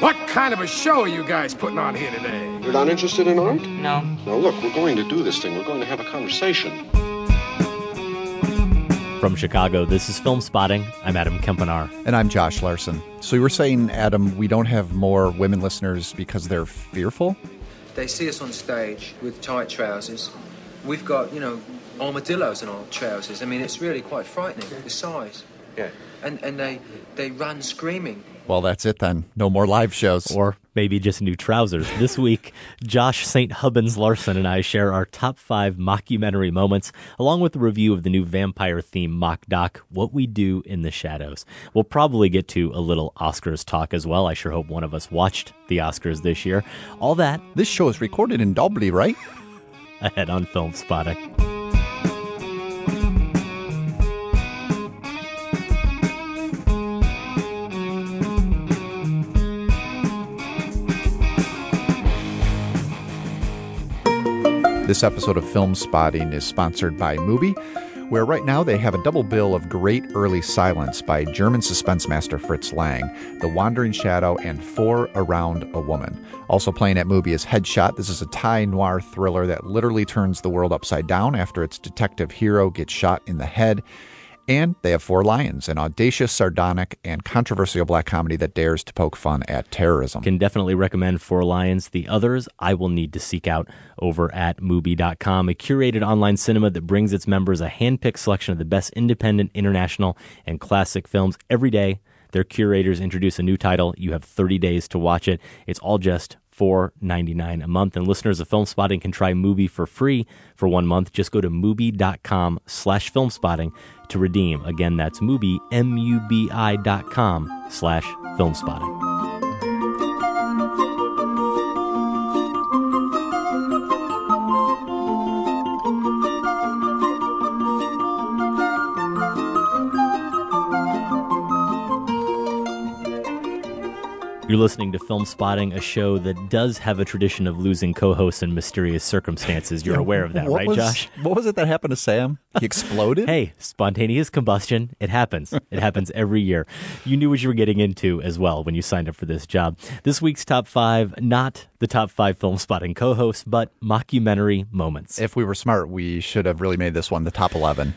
What kind of a show are you guys putting on here today? You're not interested in art? No. Now, look, we're going to do this thing. We're going to have a conversation. From Chicago, this is Film Spotting. I'm Adam Kempenaar. And I'm Josh Larson. So you were saying, Adam, we don't have more women listeners because they're fearful? They see us on stage with tight trousers. We've got, you know, armadillos in our trousers. I mean, it's really quite frightening, the size. Yeah. And, and they, they run screaming. Well, that's it then. No more live shows. Or maybe just new trousers. This week, Josh St. Hubbins Larson and I share our top five mockumentary moments, along with a review of the new vampire theme mock doc, What We Do in the Shadows. We'll probably get to a little Oscars talk as well. I sure hope one of us watched the Oscars this year. All that This show is recorded in Dolby, right? ahead on Film Spotting. This episode of Film Spotting is sponsored by Mubi, where right now they have a double bill of Great Early Silence by German suspense master Fritz Lang, The Wandering Shadow, and Four Around a Woman. Also playing at Mubi is Headshot. This is a Thai noir thriller that literally turns the world upside down after its detective hero gets shot in the head. And they have Four Lions, an audacious, sardonic, and controversial black comedy that dares to poke fun at terrorism. Can definitely recommend Four Lions. The others I will need to seek out over at Mubi.com, a curated online cinema that brings its members a hand-picked selection of the best independent, international, and classic films every day. Their curators introduce a new title. You have 30 days to watch it. It's all just $4.99 a month. And listeners of Film Spotting can try Mubi for free for one month. Just go to Mubi.com slash Film Spotting to redeem. Again, that's Mubi, M-U-B-I dot com slash Film Spotting. You're listening to Film Spotting, a show that does have a tradition of losing co-hosts in mysterious circumstances. You're aware of that, right, was- Josh? What was it that happened to Sam? He exploded? Hey, spontaneous combustion. It happens. It happens every year. You knew what you were getting into as well when you signed up for this job. This week's top five, not the top five film spotting co hosts, but mockumentary moments. If we were smart, we should have really made this one the top 11.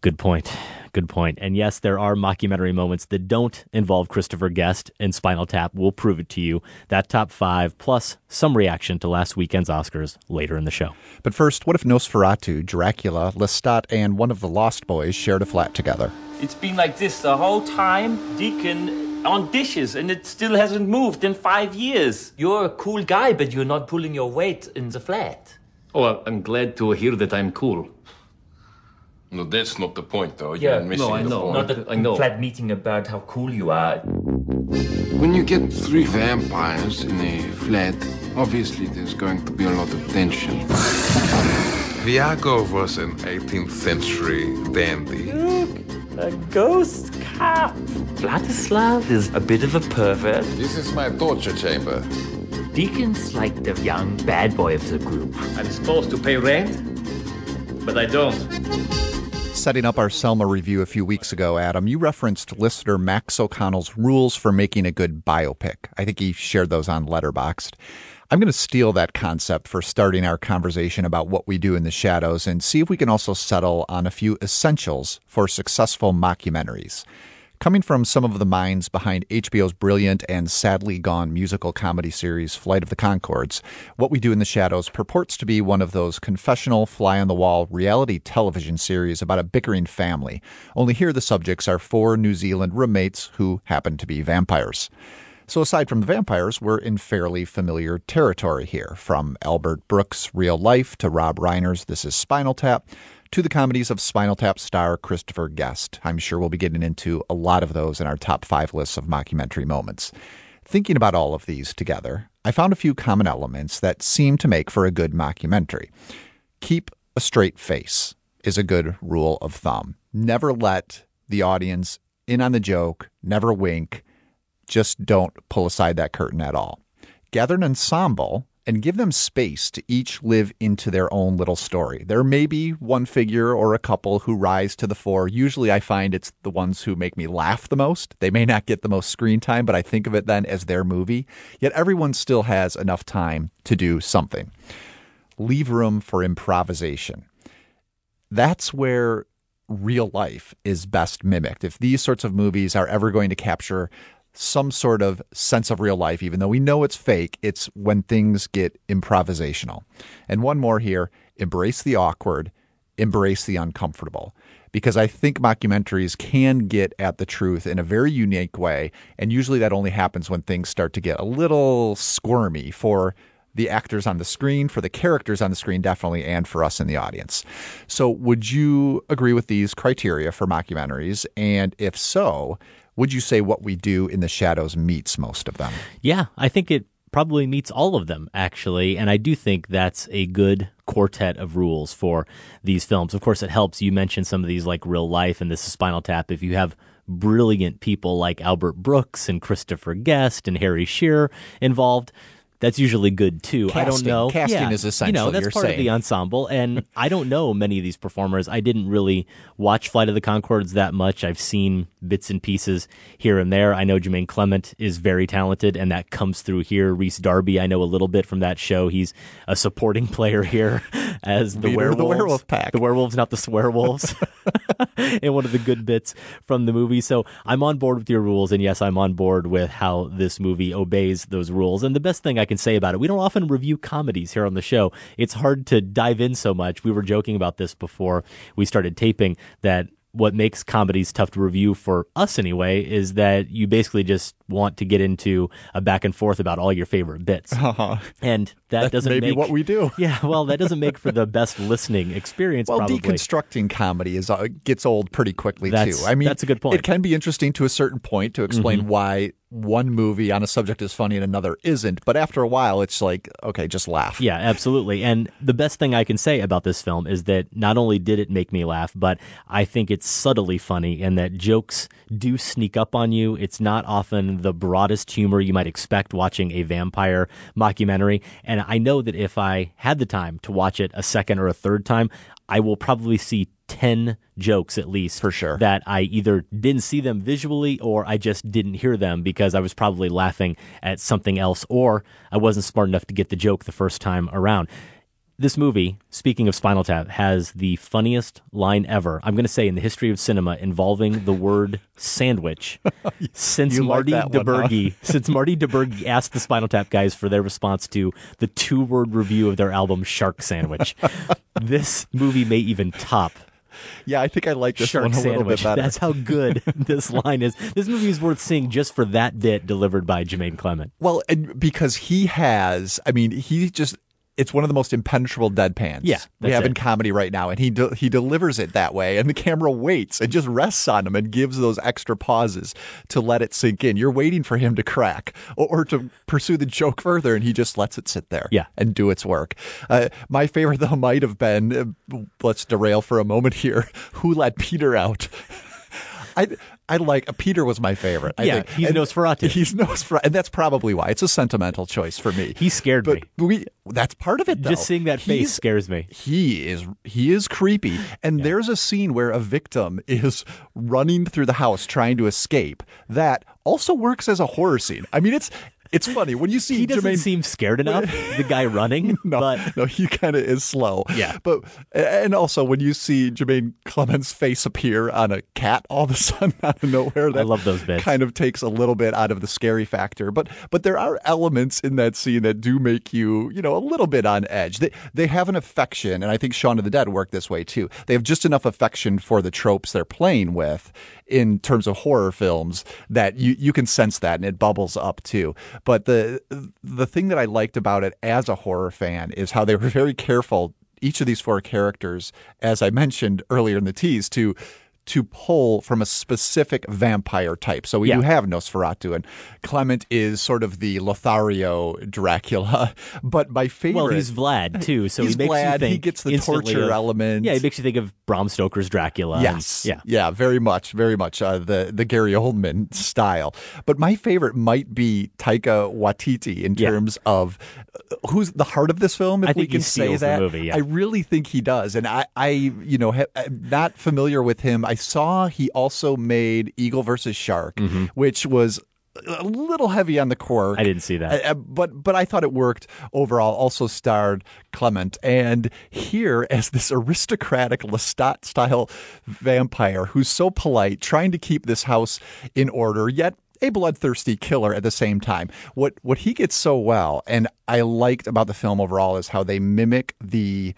Good point. Good point. And yes, there are mockumentary moments that don't involve Christopher Guest and Spinal Tap. We'll prove it to you. That top five, plus some reaction to last weekend's Oscars later in the show. But first, what if Nosferatu, Dracula, Lestat, and one of the Lost Boys shared a flat together? It's been like this the whole time, Deacon on dishes, and it still hasn't moved in five years. You're a cool guy, but you're not pulling your weight in the flat. Oh, I'm glad to hear that I'm cool. No, that's not the point, though. You're missing no, I the know. point. Not a I know. flat meeting about how cool you are. When you get three vampires in a flat, obviously there's going to be a lot of tension. Viago was an 18th century dandy. Look, a ghost cop. Vladislav is a bit of a pervert. This is my torture chamber. Deacon's like the young bad boy of the group. I'm supposed to pay rent, but I don't. Setting up our Selma review a few weeks ago, Adam, you referenced listener Max O'Connell's rules for making a good biopic. I think he shared those on Letterboxd. I'm going to steal that concept for starting our conversation about what we do in the shadows and see if we can also settle on a few essentials for successful mockumentaries. Coming from some of the minds behind HBO's brilliant and sadly gone musical comedy series Flight of the Conchords, What We Do in the Shadows purports to be one of those confessional, fly on the wall reality television series about a bickering family. Only here the subjects are four New Zealand roommates who happen to be vampires. So, aside from the vampires, we're in fairly familiar territory here. From Albert Brooks' Real Life to Rob Reiner's This Is Spinal Tap to the comedies of Spinal Tap star Christopher Guest. I'm sure we'll be getting into a lot of those in our top five lists of mockumentary moments. Thinking about all of these together, I found a few common elements that seem to make for a good mockumentary. Keep a straight face is a good rule of thumb. Never let the audience in on the joke, never wink, just don't pull aside that curtain at all. Gather an ensemble and give them space to each live into their own little story. There may be one figure or a couple who rise to the fore. Usually I find it's the ones who make me laugh the most. They may not get the most screen time, but I think of it then as their movie. Yet everyone still has enough time to do something. Leave room for improvisation. That's where real life is best mimicked. If these sorts of movies are ever going to capture some sort of sense of real life, even though we know it's fake, it's when things get improvisational. And one more here embrace the awkward, embrace the uncomfortable. Because I think mockumentaries can get at the truth in a very unique way. And usually that only happens when things start to get a little squirmy for the actors on the screen, for the characters on the screen, definitely, and for us in the audience. So, would you agree with these criteria for mockumentaries? And if so, would you say what we do in the shadows meets most of them? Yeah, I think it probably meets all of them, actually. And I do think that's a good quartet of rules for these films. Of course, it helps. You mentioned some of these like real life, and this is Spinal Tap. If you have brilliant people like Albert Brooks and Christopher Guest and Harry Shearer involved, that's usually good too. Casting. I don't know. Casting yeah, is essential. You know, that's part saying. of the ensemble, and I don't know many of these performers. I didn't really watch Flight of the Conchords that much. I've seen bits and pieces here and there. I know Jermaine Clement is very talented, and that comes through here. Rhys Darby, I know a little bit from that show. He's a supporting player here as the werewolves. the werewolf pack. The werewolves, not the swearwolves. in one of the good bits from the movie. So I'm on board with your rules, and yes, I'm on board with how this movie obeys those rules. And the best thing I can say about it, we don't often review comedies here on the show. It's hard to dive in so much. We were joking about this before we started taping that what makes comedies tough to review for us anyway is that you basically just want to get into a back and forth about all your favorite bits. Uh-huh. And that That's doesn't maybe make what we do. Yeah, well, that doesn't make for the best listening experience Well, probably. deconstructing comedy is uh, gets old pretty quickly That's- too. I mean, that's a good point. It can be interesting to a certain point to explain Mhm. why one movie on a subject is funny and another isn't. But after a while, it's like, okay, just laugh. Yeah, absolutely. And the best thing I can say about this film is that not only did it make me laugh, but I think it's subtly funny and that jokes do sneak up on you. It's not often the broadest humor you might expect watching a vampire mockumentary. And I know that if I had the time to watch it a second or a third time, I will probably see 10 jokes at least for sure that I either didn't see them visually or I just didn't hear them because I was probably laughing at something else or I wasn't smart enough to get the joke the first time around. This movie, speaking of Spinal Tap, has the funniest line ever. I'm going to say in the history of cinema involving the word sandwich since You like Marty that one, huh? Since Marty DiBergi asked the Spinal Tap guys for their response to the two-word review of their album Shark Sandwich. this movie may even top Yeah, I think I like this Shark one a little Sandwich. bit better. That's how good this line is. This movie is worth seeing just for that bit delivered by Jermaine Clement. Well, and because he has, I mean, he just. It's one of the most impenetrable deadpans Yeah, we have in comedy right now, and he de- he delivers it that way, and the camera waits and just rests on him and gives those extra pauses to let it sink in. You're waiting for him to crack or, or to pursue the joke further, and he just lets it sit there, Yeah. and do its work. Uh, my favorite though might have been, uh, let's derail for a moment here. Who let Peter out? I I like uh, Peter was my favorite. I Yeah, think. he's And Nosferatu. He's Nosferatu, and that's probably why it's a sentimental choice for me. He scared but me. we that's part of it. Though. Just seeing that face scares me. He is he is creepy, and there's a scene where a victim is running through the house trying to escape. That also works as a horror scene. I mean, it's it's funny when you see He doesn't Jermaine seem scared enough, the guy running, no, but no, he kind of is slow. Yeah. but and also when you see Jermaine Clement's face appear on a cat all of a sudden out of nowhere, that love those bits. Kind of takes a little bit out of the scary factor. But but there are elements in that scene that do make you you know a little bit on edge. They they have an affection, and I think Shaun of the Dead worked this way too. They have just enough affection for the tropes they're playing with in terms of horror films that you you can sense that and it bubbles up too. But the the thing that I liked about it as a horror fan is how they were very careful each of these four characters as I mentioned earlier in the tease to to pull from a specific vampire type. So we Yeah. do have Nosferatu, and Clement is sort of the Lothario Dracula. But my favorite. Well, he's Vlad too, so he makes Vlad, you think he gets the torture of- element. Yeah, he makes you think of Bram Stoker's Dracula. and- Yes. yeah. Yeah. Very much. Very much. Uh, the the Gary Oldman style. But my favorite might be Taika Waititi in Yeah. terms of uh, who's the heart of this film. If we can say that, movie, yeah. I really think he does. And I, I you know, ha- I'm not familiar with him. I saw he also made Eagle versus Shark, which was a little heavy on the quirk. Mm-hmm. I didn't see that. Uh, but but I thought it worked overall. Also starred Clement, and here as this aristocratic Lestat style vampire who's so polite, trying to keep this house in order, yet a bloodthirsty killer at the same time. What what he gets so well, and I liked about the film overall, is how they mimic the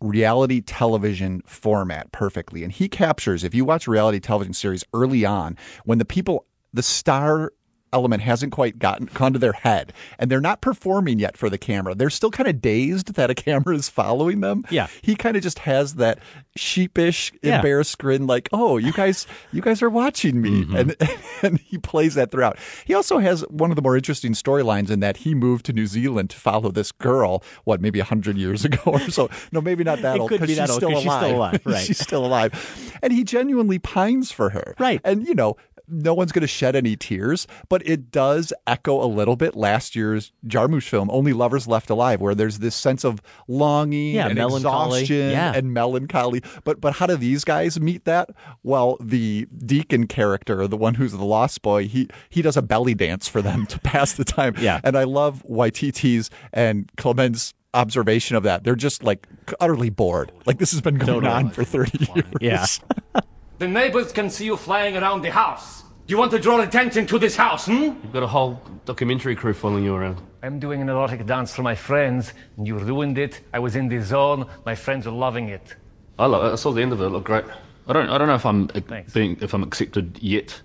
reality television format perfectly. And he captures, if you watch reality television series early on, when the people, the star element hasn't quite gotten gone to their head and they're not performing yet for the camera. They're still kind of dazed that a camera is following them. Yeah. He kind of just has that sheepish, Yeah. embarrassed grin like, "Oh, you guys you guys are watching me." Mm-hmm. And and he plays that throughout. He also has one of the more interesting storylines in that he moved to New Zealand to follow this girl, what, maybe 100 years ago or so. No, maybe not that It old could be that she's old, still 'cause she's still alive. alive, right. she's still alive. And he genuinely pines for her. Right. And you know, no one's going to shed any tears, but it does echo a little bit last year's Jarmusch film, Only Lovers Left Alive, where there's this sense of longing Yeah, and melancholy. exhaustion Yeah. and melancholy. But but how do these guys meet that? Well, the Deacon character, the one who's the lost boy, he he does a belly dance for them to pass the time. Yeah. And I love Waititi's and Clement's observation of that. They're just like utterly bored. Like this has been going on for 30 years. Yeah. The neighbors can see you flying around the house. Do you want to draw attention to this house, hmm? You've got a whole documentary crew following you around. I'm doing an erotic dance for my friends, and you ruined it. I was in the zone. My friends are loving it. I love it. I saw the end of it. It looked great. I don't. I don't know if I'm Thanks. being if I'm accepted yet,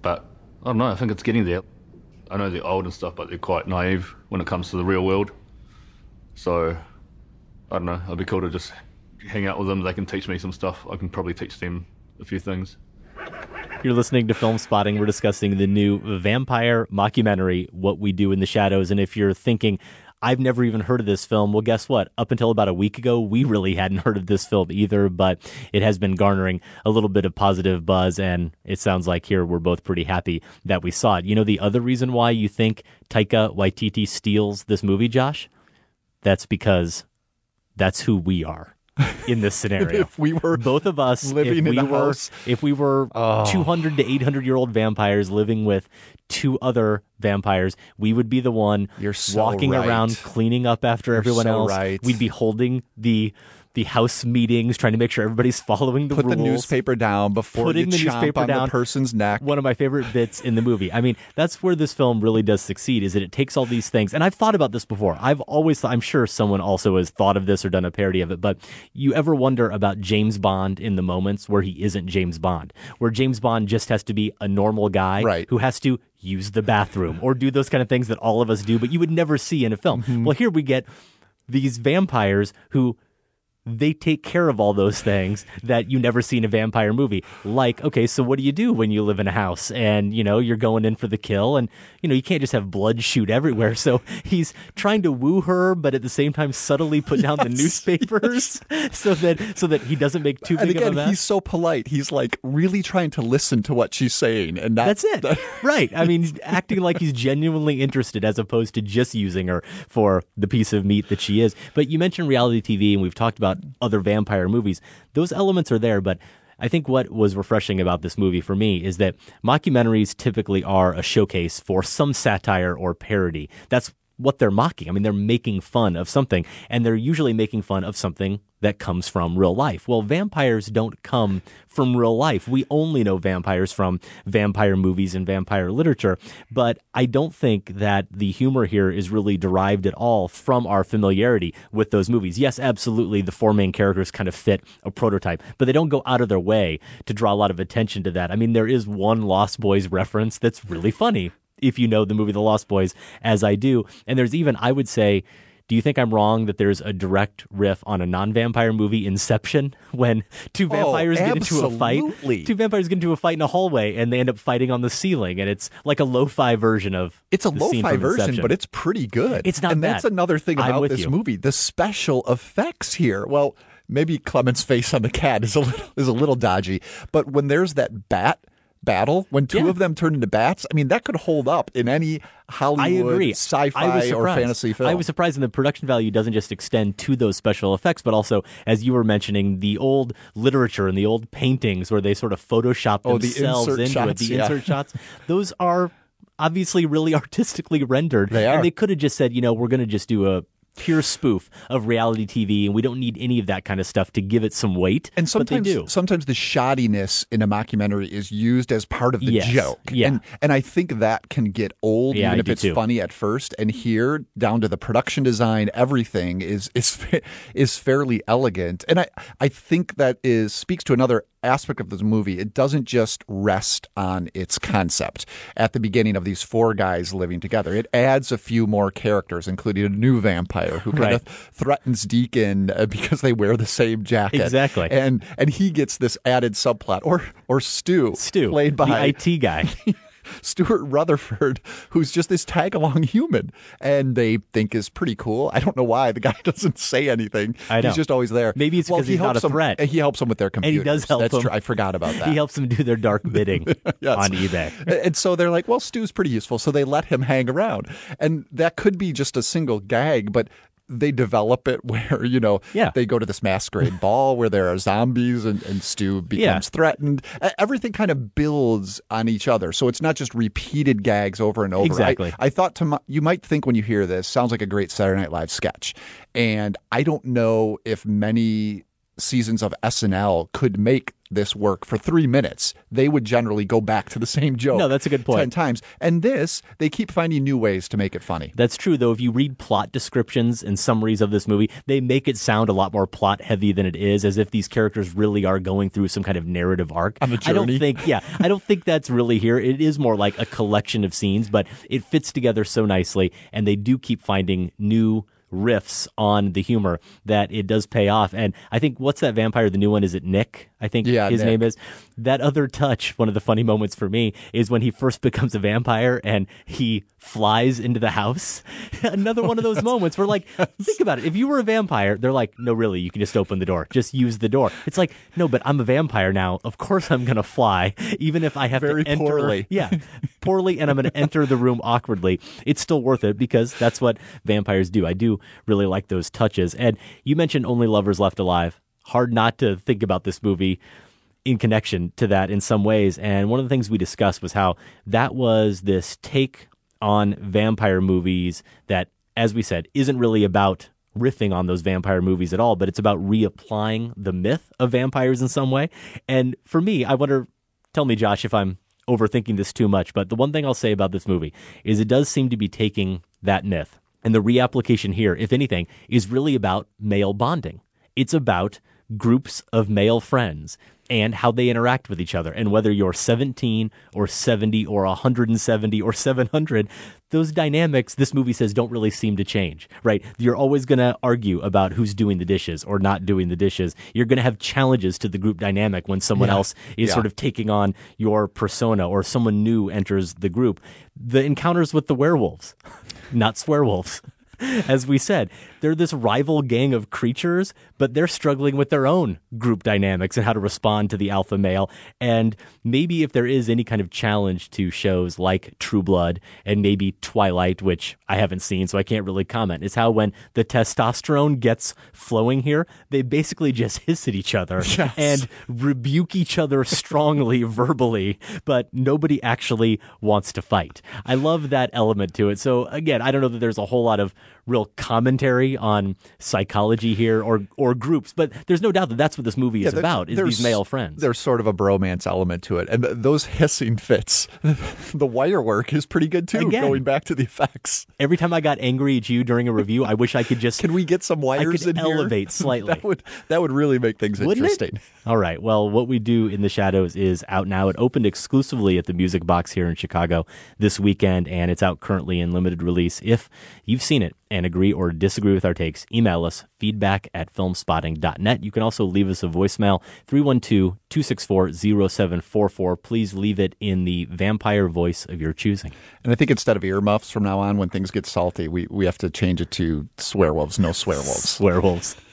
but I don't know. I think it's getting there. I know they're old and stuff, but they're quite naive when it comes to the real world. So I don't know. It'd be cool to just hang out with them. They can teach me some stuff. I can probably teach them a few things. You're listening to Film Spotting. We're discussing the new vampire mockumentary, What We Do in the Shadows. And if you're thinking, I've never even heard of this film, well, guess what? Up until about a week ago, we really hadn't heard of this film either, but it has been garnering a little bit of positive buzz. And it sounds like here we're both pretty happy that we saw it. You know, the other reason why you think Taika Waititi steals this movie, Josh? That's because that's who we are in this scenario. If we were both of us living in we a were house. if we were Oh. 200 to 800 year old vampires living with two other vampires we would be the one You're so walking right. around cleaning up after everyone so else right. we'd be holding the the house meetings trying to make sure everybody's following the Put rules the newspaper down before putting you the newspaper on down the person's neck. one of my favorite bits in the movie. I mean, that's where this film really does succeed is that it takes all these things. And I've thought about this before. I've always thought, I'm sure someone also has thought of this or done a parody of it, but you ever wonder about James Bond in the moments where he isn't James Bond, where James Bond just has to be a normal guy Right. who has to use the bathroom or do those kind of things that all of us do, but you would never see in a film. Mm-hmm. Well, here we get these vampires who they take care of all those things that you never see in a vampire movie. Like, okay, so what do you do when you live in a house and, you know, you're going in for the kill and, you know, you can't just have blood shoot everywhere. So he's trying to woo her, but at the same time subtly put down the newspapers so that, so that he doesn't make too and big of a again, mess. he's so polite. He's like really trying to listen to what she's saying, and not, That's it. right. I mean, acting like he's genuinely interested as opposed to just using her for the piece of meat that she is. But you mentioned reality TV, and we've talked about other vampire movies. Those elements are there, but I think what was refreshing about this movie for me is that mockumentaries typically are a showcase for some satire or parody. That's what they're mocking. I mean, they're making fun of something, and they're usually making fun of something that comes from real life. Well, vampires don't come from real life. We only know vampires from vampire movies and vampire literature, but I don't think that the humor here is really derived at all from our familiarity with those movies. Yes, absolutely, the four main characters kind of fit a prototype, but they don't go out of their way to draw a lot of attention to that. I mean, there is one Lost Boys reference that's really funny if you know the movie The Lost Boys, as I do. And there's even, I would say, Do you think I'm wrong that there's a direct riff on a non-vampire movie, Inception, when two Oh, vampires get into a fight? absolutely. Two vampires get into a fight in a hallway, and they end up fighting on the ceiling, and it's like a lo-fi version of It's a lo-fi version, Inception. but it's pretty good. It's not and that's another thing about this you. movie. The special effects here. Well, maybe Clement's face on the cat is a little is a little dodgy, but when there's that bat battle, when two Yeah. of them turn into bats, I mean that could hold up in any Hollywood. Sci-fi or fantasy film. I was surprised, and the production value doesn't just extend to those special effects, but also, as you were mentioning, the old literature and the old paintings where they sort of Photoshop Oh, the themselves insert into it. The yeah. insert shots, those are obviously really artistically rendered. They are. and they could have just said, you know, we're going to just do a pure spoof of reality TV, and we don't need any of that kind of stuff to give it some weight. And sometimes, sometimes the shoddiness in a mockumentary is used as part of the Yes. joke. Yeah. And and I think that can get old, Yeah, even I if it's too. funny at first. And here, down to the production design, everything is is is fairly elegant. And I I think that is speaks to another aspect of this movie. It doesn't just rest on its concept. At the beginning of these four guys living together, it adds a few more characters, including a new vampire who kind Right. of threatens Deacon uh, because they wear the same jacket. Exactly. And and he gets this added subplot. Or or Stu, Stu, played by the IT guy. Stuart Rutherford, who's just this tag along human, and they think is pretty cool. I don't know why the guy doesn't say anything. I know. He's just always there. Maybe it's Well, 'cause he he's not helps a them- threat. He helps them with their he does help That's them. true. I forgot about that. He helps them do their dark bidding Yes. on eBay. And so they're like, well, Stu's pretty useful. So they let him hang around. And that could be just a single gag, but they develop it where, you know, Yeah. they go to this masquerade ball where there are zombies and, and Stu becomes Yeah. threatened. Everything kind of builds on each other. So it's not just repeated gags over and over. I- Exactly. I, thought to my, you might think when you hear this, sounds like a great Saturday Night Live sketch. And I don't know if many seasons of SNL could make this work for three minutes. They would generally go back to the same joke. No, that's a good point. Ten times. And this, they keep finding new ways to make it funny. That's true, though. If you read plot descriptions and summaries of this movie, they make it sound a lot more plot heavy than it is, as if these characters really are going through some kind of narrative arc. On a I don't journey. think, yeah, I don't think that's really here. It is more like a collection of scenes, but it fits together so nicely, and they do keep finding new riffs on the humor that it does pay off. And I think what's that vampire? The new one is it Nick? I think Yeah, his Nick. name is. That other touch, one of the funny moments for me, is when he first becomes a vampire and he flies into the house. Another one of those moments where, like, think about it. If you were a vampire, they're like, no, really, you can just open the door. Just use the door. It's like, no, but I'm a vampire now. Of course I'm going to fly, even if I have Very to enter. poorly. Yeah, poorly, and I'm going to enter the room awkwardly. It's still worth it because that's what vampires do. I do really like those touches. And you mentioned Only Lovers Left Alive. Hard not to think about this movie in connection to that in some ways. And one of the things we discussed was how that was this take on vampire movies that, as we said, isn't really about riffing on those vampire movies at all, but it's about reapplying the myth of vampires in some way. And for me, I wonder, tell me, Josh, if I'm overthinking this too much, but the one thing I'll say about this movie is it does seem to be taking that myth. And the reapplication here, if anything, is really about male bonding. It's about groups of male friends and how they interact with each other. And whether you're 17 or 70 or 170 or 700, those dynamics, this movie says, don't really seem to change, right? You're always going to argue about who's doing the dishes or not doing the dishes. You're going to have challenges to the group dynamic when someone Yeah. else is Yeah. sort of taking on your persona or someone new enters the group. The encounters with the werewolves, not swearwolves. As we said, they're this rival gang of creatures, but they're struggling with their own group dynamics and how to respond to the alpha male. And maybe if there is any kind of challenge to shows like True Blood and maybe Twilight, which I haven't seen, so I can't really comment, is how when the testosterone gets flowing here, they basically just hiss at each other and rebuke each other strongly verbally, but nobody actually wants to fight. I love that element to it. So again, I don't know that there's a whole lot of real commentary on psychology here or or groups, but there's no doubt that that's what this movie is about is these male friends. There's sort of a bromance element to it. And th- those hissing fits, the wire work is pretty good too, Again. going back to the effects. Every time I got angry at you during a review, I wish I could just Can we get some wires in here? elevate slightly. that would that would really make things Wouldn't it? interesting. All right. Well, what we do in the shadows is out now. It opened exclusively at the Music Box here in Chicago this weekend, and it's out currently in limited release. If you've seen it and agree or disagree with our takes, email us feedback at filmspotting.net. You can also leave us a voicemail 312 264 0744. Please leave it in the vampire voice of your choosing. And I think instead of earmuffs from now on, when things get salty, we, we have to change it to swearwolves, no swearwolves. Swearwolves.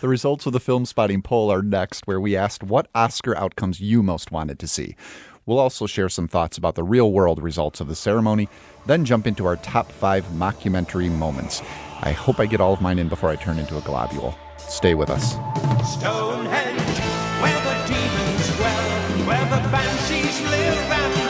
The results of the film spotting poll are next, where we asked what Oscar outcomes you most wanted to see. We'll also share some thoughts about the real world results of the ceremony, then jump into our top five mockumentary moments. I hope I get all of mine in before I turn into a globule. Stay with us. Stonehenge, where the demons dwell, where the banshees live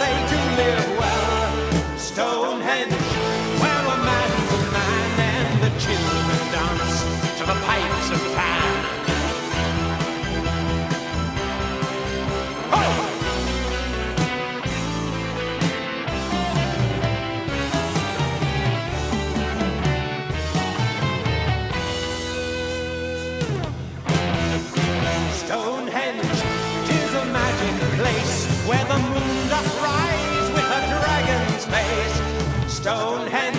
Stonehenge,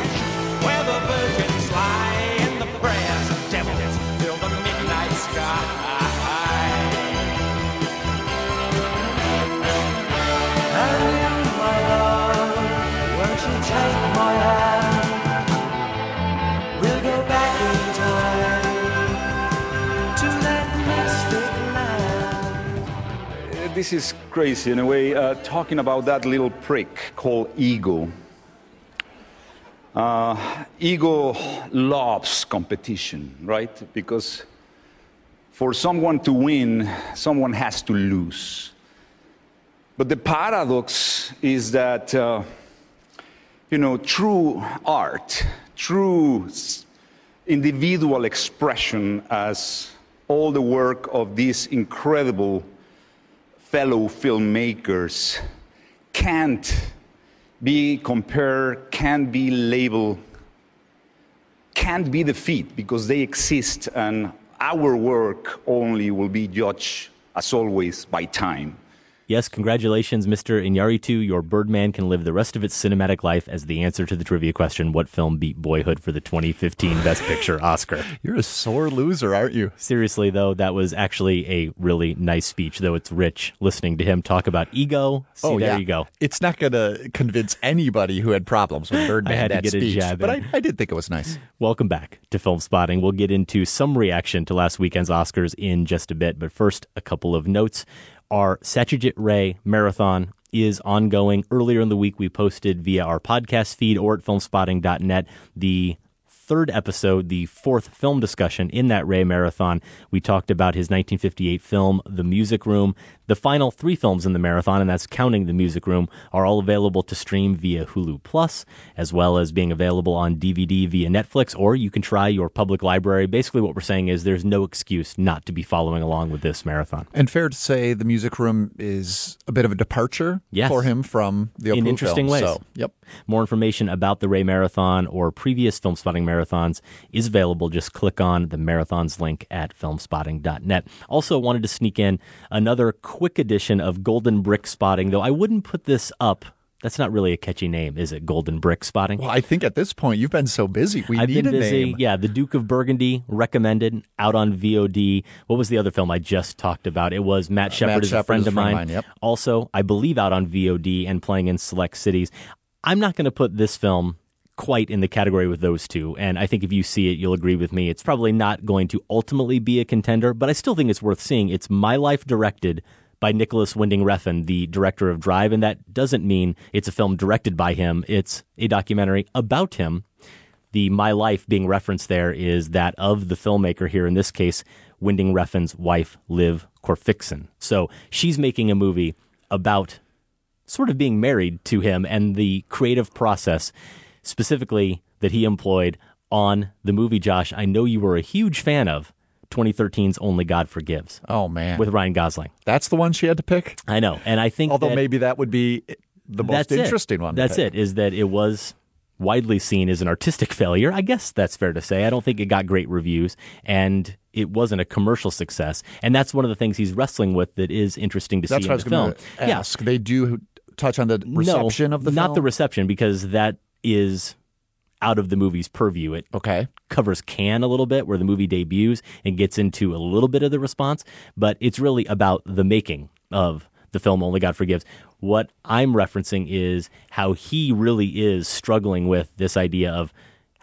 where the virgins lie and the prayers of devils fill the midnight sky. And my love, won't you take my hand? We'll go back in time to that mystic land. This is crazy in a way, uh, talking about that little prick called ego. Uh, ego loves competition, right? Because for someone to win, someone has to lose. But the paradox is that, uh, you know, true art, true individual expression, as all the work of these incredible fellow filmmakers can't be compared, can't be labeled, can't be defeated because they exist and our work only will be judged, as always, by time. Yes, congratulations, Mr. Iñárritu. Your Birdman can live the rest of its cinematic life as the answer to the trivia question What film beat Boyhood for the 2015 Best Picture Oscar? You're a sore loser, aren't you? Seriously, though, that was actually a really nice speech, though it's rich listening to him talk about ego. See, oh, there yeah. you go. It's not going to convince anybody who had problems with Birdman I had to that get a speech, jab but. I, I did think it was nice. Welcome back to Film Spotting. We'll get into some reaction to last weekend's Oscars in just a bit, but first, a couple of notes. Our Satyajit Ray marathon is ongoing. Earlier in the week, we posted via our podcast feed or at filmspotting.net the third episode, the fourth film discussion in that Ray marathon. We talked about his 1958 film, The Music Room. The final three films in the marathon, and that's counting The Music Room, are all available to stream via Hulu Plus, as well as being available on DVD via Netflix, or you can try your public library. Basically, what we're saying is there's no excuse not to be following along with this marathon. And fair to say, the music room is a bit of a departure Yes. for him from the in Apu interesting films. ways. So, yep. More information about the Ray Marathon or previous Film Spotting marathons is available. Just click on the marathons link at filmspotting.net. Also, wanted to sneak in another quick edition of Golden Brick Spotting, though I wouldn't put this up. That's not really a catchy name, is it? Golden Brick Spotting? Well, I think at this point you've been so busy. We I've need been a busy. name. Yeah, The Duke of Burgundy recommended out on VOD. What was the other film I just talked about? It was Matt Shepard Uh, Matt is a friend is a of friend of mine. mine, yep. Also, I believe out on VOD and playing in select cities. I'm not going to put this film quite in the category with those two, and I think if you see it, you'll agree with me. It's probably not going to ultimately be a contender, but I still think it's worth seeing. It's My Life directed by Nicolas Winding Refn, the director of Drive, and that doesn't mean it's a film directed by him. It's a documentary about him. The My Life being referenced there is that of the filmmaker here, in this case, Winding Refn's wife, Liv Corfixen. So she's making a movie about sort of being married to him and the creative process specifically that he employed on the movie, Josh, I know you were a huge fan of 2013's Only God Forgives. Oh man, with Ryan Gosling. That's the one she had to pick. I know, and I think Although that- maybe that would be the most that's it. interesting one. That's pick. it. Is that it was widely seen as an artistic failure. I guess that's fair to say. I don't think it got great reviews, and it wasn't a commercial success. And that's one of the things he's wrestling with that is interesting to That's see in the film. ask. They do touch on the reception no, of the not film. the reception because that is out of the movie's purview. It okay. covers can a little bit, where the movie debuts, and gets into a little bit of the response, but it's really about the making of the film Only God Forgives. What I'm referencing is how he really is struggling with this idea of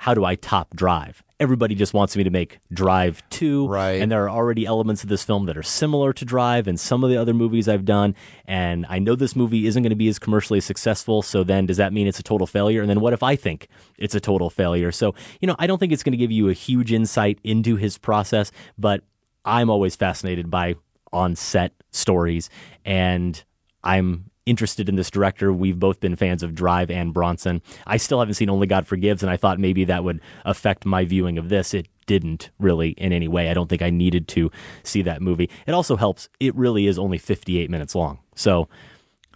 how do I top Drive? Everybody just wants me to make Drive 2. Right. And there are already elements of this film that are similar to Drive and some of the other movies I've done. And I know this movie isn't going to be as commercially successful. So then does that mean it's a total failure? And then what if I think it's a total failure? So, you know, I don't think it's going to give you a huge insight into his process, but I'm always fascinated by on set stories. And I'm interested in this director. We've both been fans of Drive and Bronson. I still haven't seen Only God Forgives, and I thought maybe that would affect my viewing of this. It didn't really in any way. I don't think I needed to see that movie. It also helps. It really is only 58 minutes long. So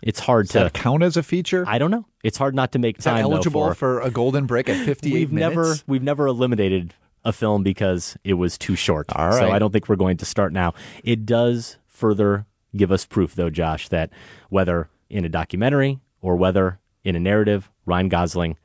it's hard Does to that count as a feature? I don't know. It's hard not to make Is that time though, eligible for, for a golden brick at 58 we've minutes? never we've never eliminated a film because it was too short. All So. I don't think we're going to start now. It does further give us proof though, Josh, that whether in a documentary or whether in a narrative, Ryan Gosling,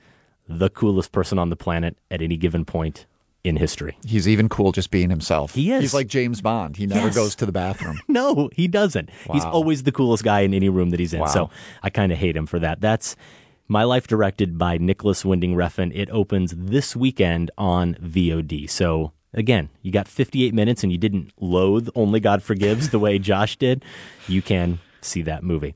the coolest person on the planet at any given point in history. He's even cool just being himself. He is. He's like James Bond. He never Yes. goes to the bathroom. No, he doesn't. He's always the coolest guy in any room that he's in. Wow. So I kind of hate him for that. That's My Life directed by Nicolas Winding Refn. It opens this weekend on VOD. So again, you got 58 minutes and you didn't loathe Only God Forgives the way Josh did. You can see that movie.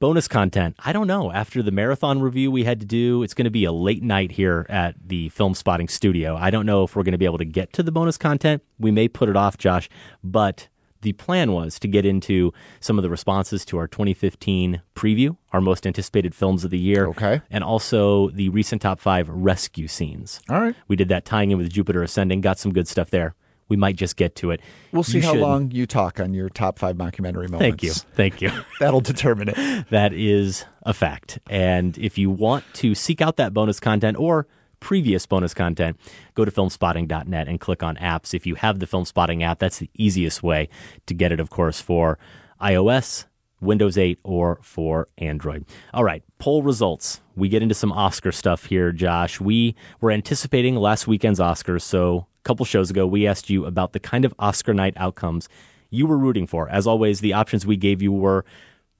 Bonus content. I don't know. After the marathon review we had to do, it's going to be a late night here at the Film Spotting Studio. I don't know if we're going to be able to get to the bonus content. We may put it off, Josh, but the plan was to get into some of the responses to our 2015 preview, our most anticipated films of the year. Okay. And also the recent top five rescue scenes. All right. We did that tying in with Jupiter Ascending, got some good stuff there. We might just get to it. We'll see You how should- long you talk on your top five mockumentary moments. Thank you. Thank you. That'll determine it. That is a fact. And if you want to seek out that bonus content or previous bonus content, go to filmspotting.net and click on apps. If you have the Film Spotting app, that's the easiest way to get it, of course, for iOS, Windows 8, or for Android. All right, poll results. We get into some Oscar stuff here, Josh. We were anticipating last weekend's Oscars, so couple shows ago, we asked you about the kind of Oscar night outcomes you were rooting for. As always, the options we gave you were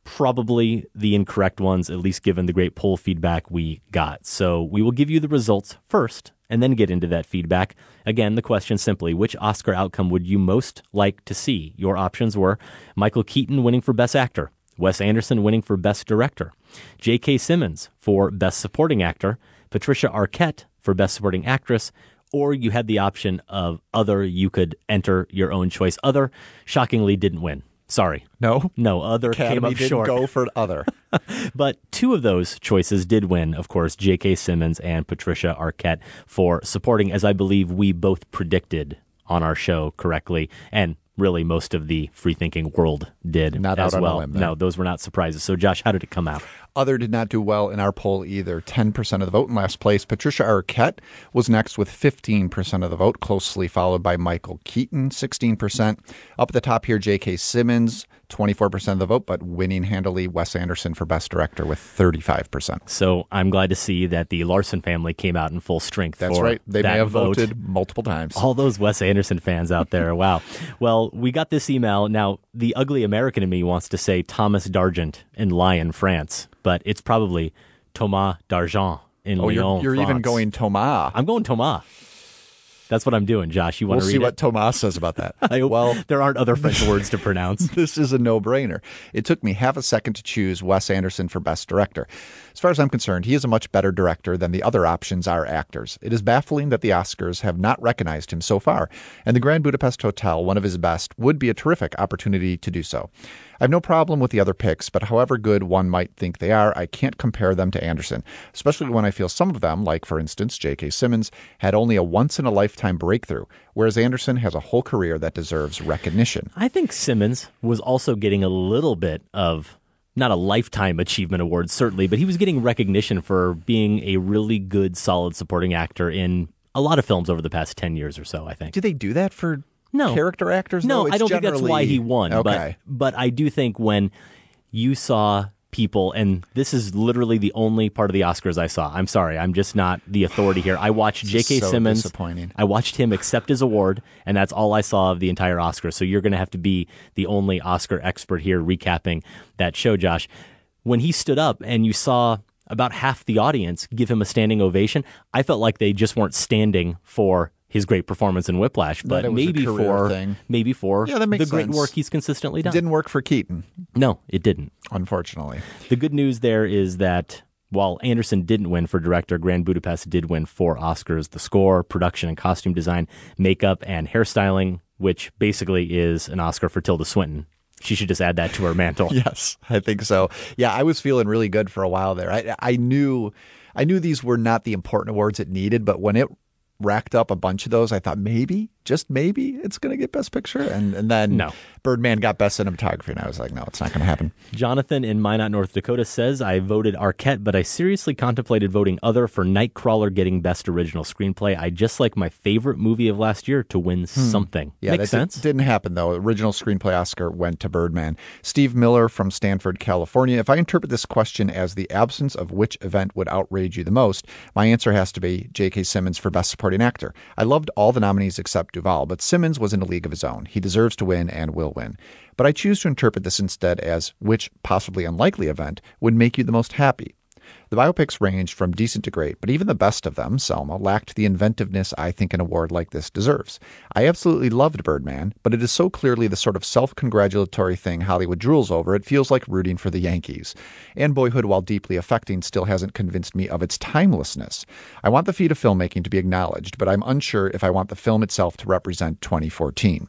probably the incorrect ones, at least given the great poll feedback we got. So we will give you the results first and then get into that feedback. Again, the question simply which Oscar outcome would you most like to see? Your options were Michael Keaton winning for Best Actor, Wes Anderson winning for Best Director, J.K. Simmons for Best Supporting Actor, Patricia Arquette for Best Supporting Actress, or you had the option of other. You could enter your own choice. Other, shockingly, didn't win. Sorry. No? No, other came up didn't short. go for other. but two of those choices did win, of course, J.K. Simmons and Patricia Arquette for supporting, as I believe we both predicted on our show correctly. And really, most of the free thinking world did Not as out on a well. no, those were not surprises. So, Josh, how did it come out? Other did not do well in our poll either. 10% of the vote in last place. Patricia Arquette was next with 15% of the vote, closely followed by Michael Keaton, 16%. Up at the top here, J.K. Simmons, 24% of the vote, but winning handily Wes Anderson for Best Director with 35%. So I'm glad to see that the Larson family came out in full strength. That's right. They that may have vote. voted multiple times. All those Wes Anderson fans out there. Wow. Well, we got this email. Now, the ugly American in me wants to say Thomas Dargent in Lyon, France, but it's probably Thomas Dargent in Oh, Lyon, you're, you're even going Thomas. I'm going Thomas. That's what I'm doing, Josh. You want We'll to see read what it? Thomas says about that. I well, there aren't other French words to pronounce. this is a no brainer. It took me half a second to choose Wes Anderson for Best Director. As far as I'm concerned, he is a much better director than the other options are actors. It is baffling that the Oscars have not recognized him so far, and the Grand Budapest Hotel, one of his best, would be a terrific opportunity to do so. I have no problem with the other picks, but however good one might think they are, I can't compare them to Anderson, especially when I feel some of them, like for instance J.K. Simmons, had only a once in a lifetime breakthrough, whereas Anderson has a whole career that deserves recognition. I think Simmons was also getting a little bit of not a lifetime achievement award, certainly, but he was getting recognition for being a really good, solid supporting actor in a lot of films over the past 10 years or so, I think. Do they do that for no. character actors? No? I don't think that's why he won. Okay. But, but I do think when you saw people, and this is literally the only part of the Oscars I saw. I'm sorry, I'm just not the authority here. I watched J.K. so Simmons. disappointing. I watched him accept his award, and that's all I saw of the entire Oscar. So you're going to have to be the only Oscar expert here recapping that show, Josh. When he stood up and you saw about half the audience give him a standing ovation, I felt like they just weren't standing for his great performance in Whiplash, but it maybe for thing. maybe for Yeah, that makes the great work he's consistently done. Didn't work for Keaton, No, it didn't. unfortunately. The good news there is that while Anderson didn't win for director, Grand Budapest did win four Oscars the score, production and costume design, makeup, and hairstyling, which basically is an Oscar for Tilda Swinton. She should just add that to her mantle. Yes, I think so. Yeah, I was feeling really good for a while there. I I knew I knew these were not the important awards it needed, but when it racked up a bunch of those, I thought maybe, just maybe, it's going to get Best Picture, and and then No. Birdman got Best Cinematography, and I was like, no, it's not going to happen. Jonathan in Minot, North Dakota says, I voted Arquette, but I seriously contemplated voting other for Nightcrawler getting Best Original Screenplay. I just like my favorite movie of last year to win something. Hmm. Yeah, Makes sense. Did, didn't happen though. Original screenplay Oscar went to Birdman. Steve Miller from Stanford, California. If I interpret this question as the absence of which event would outrage you the most, my answer has to be J.K. Simmons for Best Supporting Actor. I loved all the nominees except Duvall, but Simmons was in a league of his own. He deserves to win and will win. But I choose to interpret this instead as which possibly unlikely event would make you the most happy. The biopics ranged from decent to great, but even the best of them, Selma, lacked the inventiveness I think an award like this deserves. I absolutely loved Birdman, but it is so clearly the sort of self congratulatory thing Hollywood drools over, it feels like rooting for the Yankees. And Boyhood, while deeply affecting, still hasn't convinced me of its timelessness. I want the feat of filmmaking to be acknowledged, but I'm unsure if I want the film itself to represent 2014.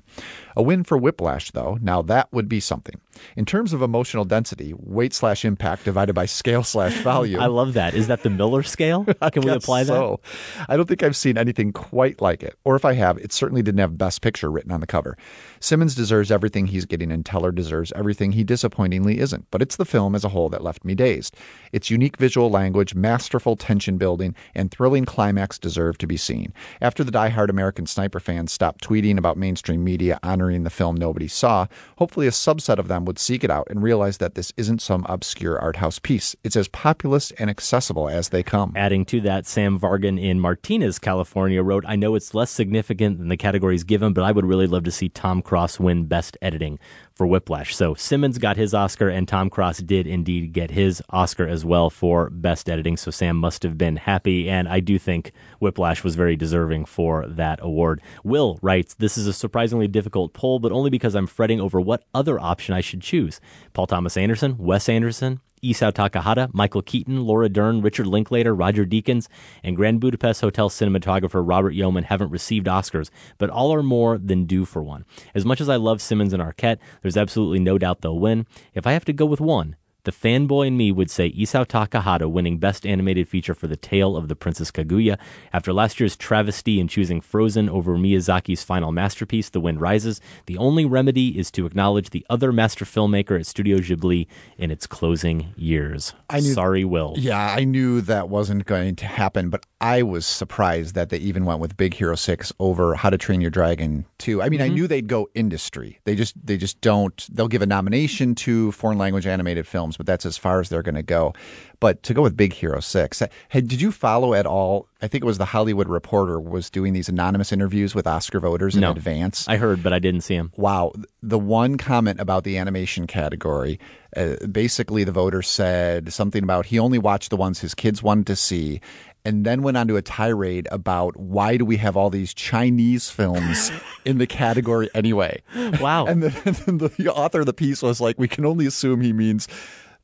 A win for Whiplash, though, now that would be something. In terms of emotional density, weight slash impact divided by scale slash value. I love that. Is that the Miller scale? Can we apply that? so. I don't think I've seen anything quite like it. Or if I have, it certainly didn't have Best Picture written on the cover. Simmons deserves everything he's getting, and Teller deserves everything he disappointingly isn't. But it's the film as a whole that left me dazed. Its unique visual language, masterful tension building, and thrilling climax deserve to be seen. After the die-hard American Sniper fans stopped tweeting about mainstream media honoring the film nobody saw, hopefully a subset of them would seek it out and realize that this isn't some obscure art house piece. It's as populist and accessible as they come. Adding to that, Sam Vargan in Martinez, California wrote, I know it's less significant than the categories given, but I would really love to see Tom Cross win Best Editing for Whiplash. So Simmons got his Oscar, and Tom Cross did indeed get his Oscar as well for Best Editing. So Sam must have been happy, and I do think Whiplash was very deserving for that award. Will writes, This is a surprisingly difficult poll, but only because I'm fretting over what other option I should choose. Paul Thomas Anderson, Wes Anderson, Isao Takahata, Michael Keaton, Laura Dern, Richard Linklater, Roger Deakins, and Grand Budapest Hotel cinematographer Robert Yeoman haven't received Oscars, but all are more than due for one. As much as I love Simmons and Arquette, there's absolutely no doubt they'll win. If I have to go with one, the fanboy in me would say Isao Takahata winning Best Animated Feature for The Tale of the Princess Kaguya. After last year's travesty in choosing Frozen over Miyazaki's final masterpiece, The Wind Rises, the only remedy is to acknowledge the other master filmmaker at Studio Ghibli in its closing years. I knew- Sorry, Will. Yeah, I knew that wasn't going to happen, but I was surprised that they even went with Big Hero 6 over How to Train Your Dragon 2. I mean, I mm-hmm. knew they'd go industry. They just they just don't they'll give a nomination to foreign language animated films, but that's as far as they're going to go. But to go with Big Hero 6. Hey, did you follow at all? I think it was the Hollywood Reporter was doing these anonymous interviews with Oscar voters in No. advance. I heard, but I didn't see him. Wow. The one comment about the animation category, uh, basically, the voter said something about he only watched the ones his kids wanted to see, and then went on to a tirade about why do we have all these Chinese films in the category anyway? Wow. And then, and then the author of the piece was like, we can only assume he means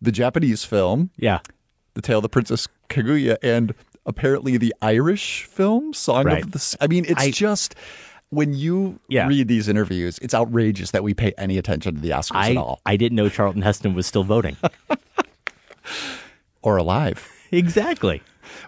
the Japanese film, Yeah. The Tale of the Princess Kaguya, and apparently the Irish film, Song Right. of the Sea. I mean, it's I- just when you Yeah. read these interviews, it's outrageous that we pay any attention to the Oscars at all I didn't know Charlton Heston was still voting. or alive. exactly.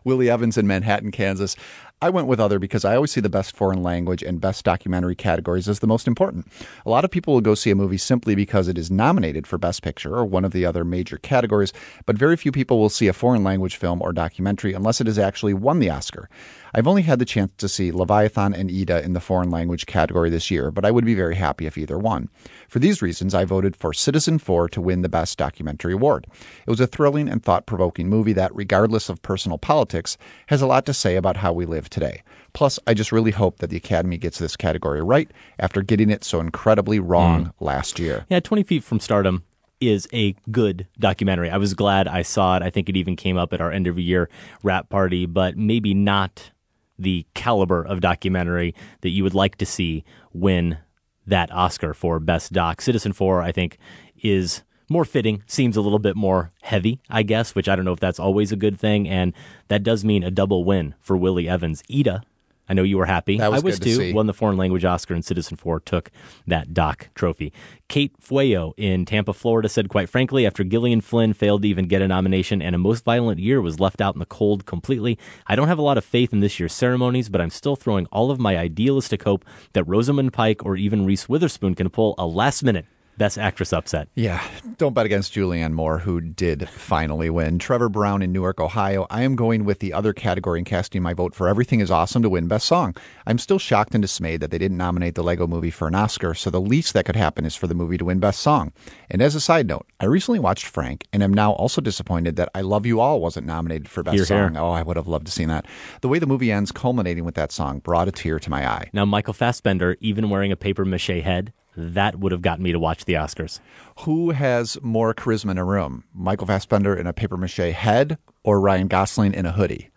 Willie Evans in Manhattan, Kansas. I went with other because I always see the best foreign language and best documentary categories as the most important. A lot of people will go see a movie simply because it is nominated for Best Picture or one of the other major categories, but very few people will see a foreign language film or documentary unless it has actually won the Oscar. I've only had the chance to see Leviathan and Ida in the foreign language category this year, but I would be very happy if either won. For these reasons, I voted for Citizenfour to win the Best Documentary Award. It was a thrilling and thought provoking movie that, regardless of personal politics, has a lot to say about how we live today. Plus, I just really hope that the Academy gets this category right after getting it so incredibly wrong mm. last year. Yeah, 20 Feet from Stardom is a good documentary. I was glad I saw it. I think it even came up at our end of year wrap party, but maybe not the caliber of documentary that you would like to see win that Oscar for Best Doc. Citizenfour, I think, is more fitting, seems a little bit more heavy, I guess, which I don't know if that's always a good thing. And that does mean a double win for Willie Evans. Ida, I know you were happy. Was I was to too. see. Won the foreign language Oscar, and Citizen Four took that doc trophy. Kate Fueyo in Tampa, Florida said, quite frankly, after Gillian Flynn failed to even get a nomination and a most violent year was left out in the cold completely, I don't have a lot of faith in this year's ceremonies, but I'm still throwing all of my idealistic hope that Rosamund Pike or even Reese Witherspoon can pull a last minute Best Actress upset. Yeah, don't bet against Julianne Moore, who did finally win. Trevor Brown in Newark, Ohio. I am going with the other category and casting my vote for Everything is Awesome to win Best Song. I'm still shocked and dismayed that they didn't nominate the Lego movie for an Oscar, so the least that could happen is for the movie to win Best Song. And as a side note, I recently watched Frank and am now also disappointed that I Love You All wasn't nominated for Best Hear, Song. hear. Oh, I would have loved to see that. The way the movie ends, culminating with that song, brought a tear to my eye. Now, Michael Fassbender, even wearing a paper mache head, that would have gotten me to watch the Oscars. Who has more charisma in a room? Michael Fassbender in a paper mache head or Ryan Gosling in a hoodie?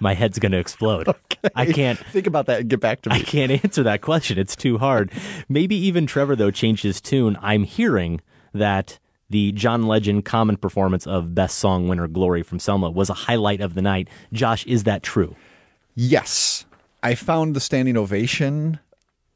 My head's going to explode. I can't think about that and get back to me. I can't answer that question. It's too hard. Maybe even Trevor though changed his tune. I'm hearing that the John Legend common performance of Best Song winner Glory from Selma was a highlight of the night. Josh, is that true? Yes. I found the standing ovation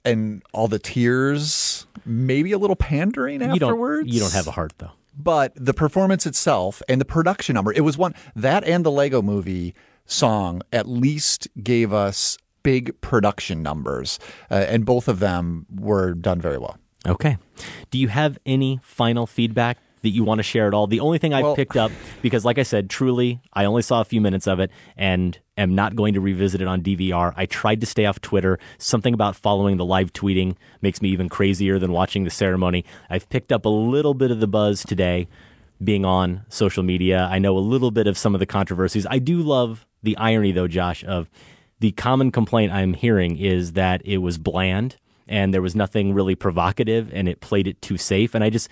and all the tears maybe a little pandering You afterwards. don't, you don't have a heart though. But the performance itself and the production number, it was one that and the Lego movie song at least gave us big production numbers. Uh, and both of them were done very well. Okay. Do you have any final feedback that you want to share at all? The only thing I've Well- picked up, because like I said, truly, I only saw a few minutes of it and am not going to revisit it on DVR. I tried to stay off Twitter. Something about following the live tweeting makes me even crazier than watching the ceremony. I've picked up a little bit of the buzz today being on social media. I know a little bit of some of the controversies. I do love the irony, though, Josh, of the common complaint I'm hearing is that it was bland and there was nothing really provocative and it played it too safe. And I just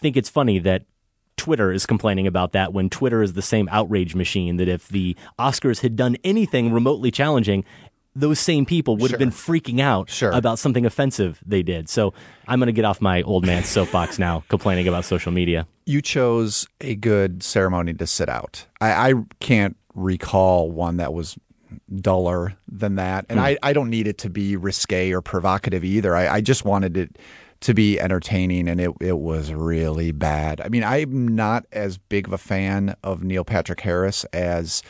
think it's funny that Twitter is complaining about that when Twitter is the same outrage machine that if the Oscars had done anything remotely challenging, those same people would have been freaking out about something offensive they did. So I'm going to get off my old man's soapbox now, complaining about social media. You chose a good ceremony to sit out. I, I can't recall one that was duller than that. And Hmm. I, I don't need it to be risque or provocative either. I, I just wanted it to be entertaining and it, it was really bad. I mean, I'm not as big of a fan of Neil Patrick Harris as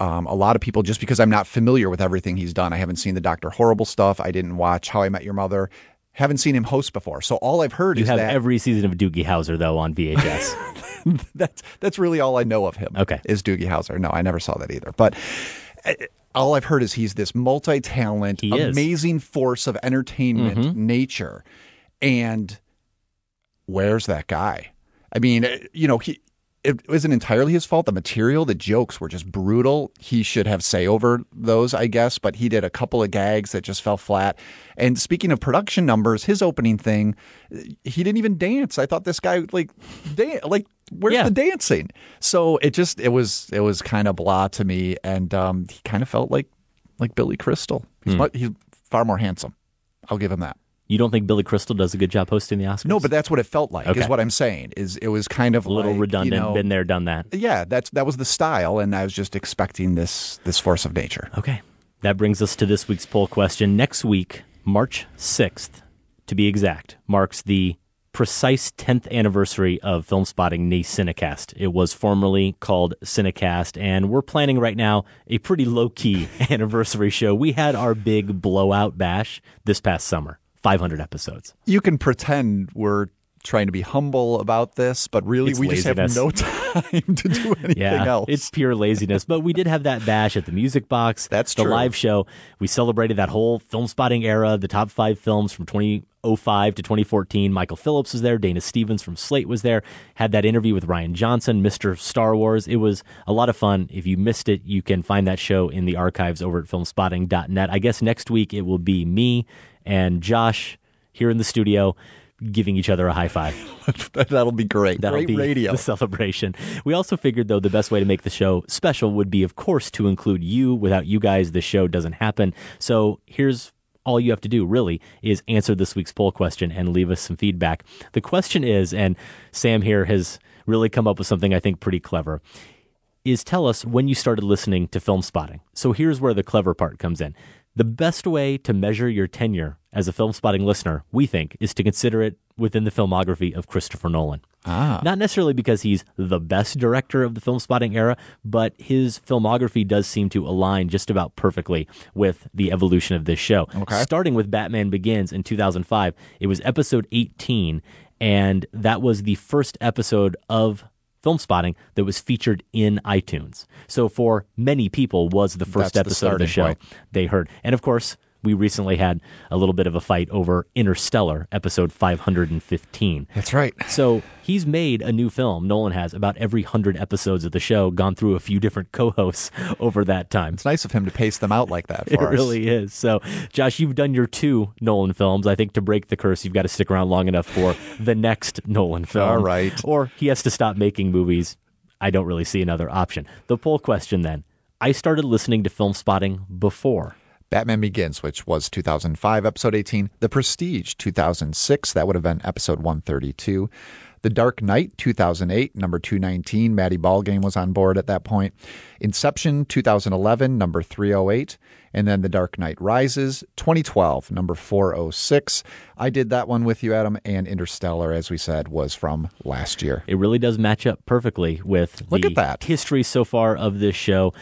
um, a lot of people just because I'm not familiar with everything he's done. I haven't seen the Dr. Horrible stuff. I didn't watch How I Met Your Mother. Haven't seen him host before. So all I've heard You is have that every season of Doogie Howser, though, on VHS. that's that's really all I know of him. Okay, is Doogie Howser? No, I never saw that either. But uh, all I've heard is he's this multi-talent, amazing force of entertainment Mhm. nature. And where's that guy? I mean, uh, you know, he it wasn't entirely his fault. The material, the jokes were just brutal. He should have say over those, I guess, but he did a couple of gags that just fell flat. And speaking of production numbers, his opening thing, he didn't even dance. I thought this guy like dan- like where's the dancing? So it just it was it was kind of blah to me and um he kind of felt like like Billy Crystal. He's Hmm. mu- he's far more handsome. I'll give him that. You don't think Billy Crystal does a good job hosting the Oscars? No, but that's what it felt like. Okay. Is what I'm saying. Is it was kind of a little like, you redundant. know- been there, done that. Yeah, that's that was the style, and I was just expecting this this force of nature. Okay. That brings us to this week's poll question. Next week, March 6th, to be exact, marks the precise 10th anniversary of Film Spotting Nee Cinecast. It was formerly called Cinecast, and we're planning right now a pretty low key anniversary show. We had our big blowout bash this past summer 500 episodes. You can pretend we're trying to be humble about this, but really It's we just have no time to do anything yeah, else. It's pure laziness. But we did have that bash at the Music Box. That's the true. live show. We celebrated that whole film spotting era, the top five films from 2005 to 2014. Michael Phillips was there. Dana Stevens from Slate was there. Had that interview with Rian Johnson, Mr. Star Wars. It was a lot of fun. If you missed it, you can find that show in the archives over at filmspotting.net. I guess next week it will be me and Josh here in the studio giving each other a high five. That'll be great. That'll great be radio. the celebration. We also figured, though, the best way to make the show special would be, of course, to include you. Without you guys, the show doesn't happen. So here's all you have to do, really, is answer this week's poll question and leave us some feedback. The question is, and Sam here has really come up with something I think pretty clever, is tell us when you started listening to film spotting. So here's where the clever part comes in. The best way to measure your tenure as a film spotting listener, we think, is to consider it within the filmography of Christopher Nolan. Ah. Not necessarily because he's the best director of the film spotting era, but his filmography does seem to align just about perfectly with the evolution of this show. Okay. Starting with Batman Begins in 2005, it was episode 18, and that was the first episode of film spotting that was featured in iTunes. So for many people was the first That's the episode of the show point. they heard. And of course, we recently had a little bit of a fight over Interstellar, episode 515. That's right. So he's made a new film, Nolan has, about every 100 episodes of the show, gone through a few different co hosts over that time. It's nice of him to pace them out like that It for us. really is. So, Josh, you've done your two Nolan films. I think to break the curse, you've got to stick around long enough for the next Nolan film. All right. Or he has to stop making movies. I don't really see another option. The poll question then I started listening to film spotting before. Batman Begins, which was 2005, episode 18. The Prestige, 2006. That would have been episode 132. The Dark Knight, 2008, number 219. Matty Ballgame was on board at that point. Inception, 2011, number 308. And then The Dark Knight Rises, 2012, number 406. I did that one with you, Adam. And Interstellar, as we said, was from last year. It really does match up perfectly with Look the at that. history so far of this show.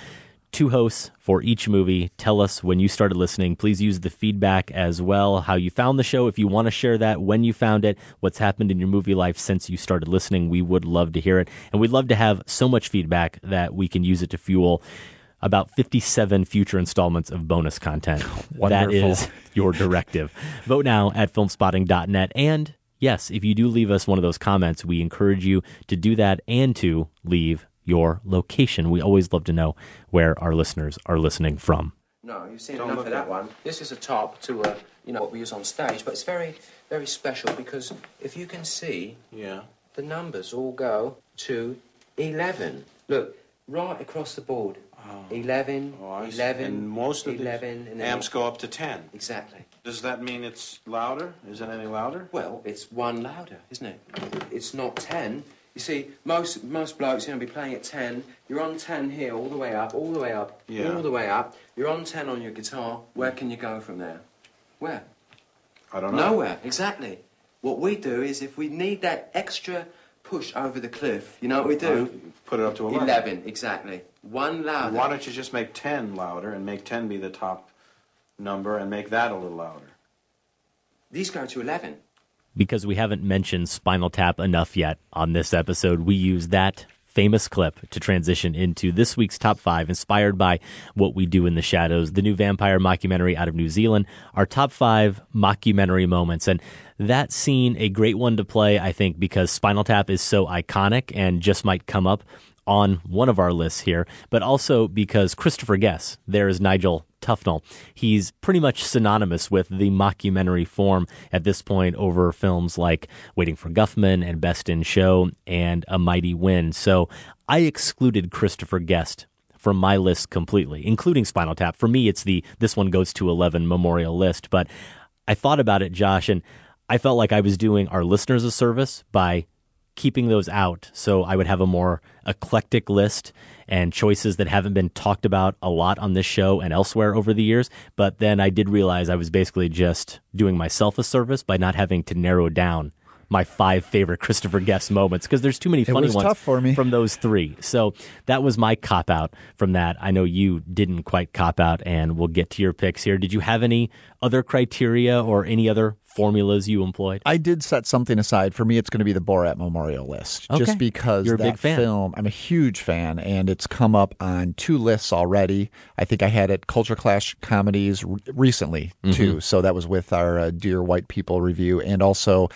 Two hosts for each movie. Tell us when you started listening. Please use the feedback as well, how you found the show. If you want to share that, when you found it, what's happened in your movie life since you started listening, we would love to hear it. And we'd love to have so much feedback that we can use it to fuel about 57 future installments of bonus content. that Wonderful. is your directive. Vote now at filmspotting.net. And yes, if you do leave us one of those comments, we encourage you to do that and to leave your location. We always love to know where our listeners are listening from. No, you've seen enough of that one. This is a top to a, you know, what we use on stage, but it's very, very special because if you can see, Yeah. the numbers all go to 11. Look, right across the board. 11, Oh, 11, And most of 11, the and then amps go up to 10. Exactly. Does that mean it's louder? Is it any louder? Well, it's one louder, isn't it? It's not 10. You see, most most blokes, you know, be playing at 10. You're on 10 here, all the way up, all the way up, Yeah. all the way up. You're on 10 on your guitar. Where can you go from there? Where? I don't know. Nowhere, exactly. What we do is if we need that extra push over the cliff, you know what we do? Put it up to 11. 11, exactly. One louder. Why don't you just make 10 louder and make 10 be the top number and make that a little louder? These go to 11. Because we haven't mentioned Spinal Tap enough yet on this episode, we use that famous clip to transition into this week's top five, inspired by What We Do in the Shadows, the new vampire mockumentary out of New Zealand, our top five mockumentary moments. And that scene, a great one to play, I think, because Spinal Tap is so iconic and just might come up on one of our lists here, but also because Christopher Guest, there is Nigel Tufnel. He's pretty much synonymous with the mockumentary form at this point over films like Waiting for Guffman and Best in Show and A Mighty Wind. So I excluded Christopher Guest from my list completely, including Spinal Tap. For me, it's the this one goes to 11 memorial list, but I thought about it, Josh, and I felt like I was doing our listeners a service by keeping those out so I would have a more eclectic list and choices that haven't been talked about a lot on this show and elsewhere over the years. But then I did realize I was basically just doing myself a service by not having to narrow down my five favorite Christopher Guest moments because there's too many funny ones tough for me. from those three. So that was my cop out from that. I know you didn't quite cop out, and we'll get to your picks here. Did you have any other criteria or any other formulas you employed? I did set something aside. For me, it's going to be the Borat Memorial List, Okay. just because You're a that big fan. film. I'm a huge fan, and it's come up on two lists already. I think I had it Culture Clash comedies re- recently too. Mhm. So that was with our uh, Dear White People review, and also.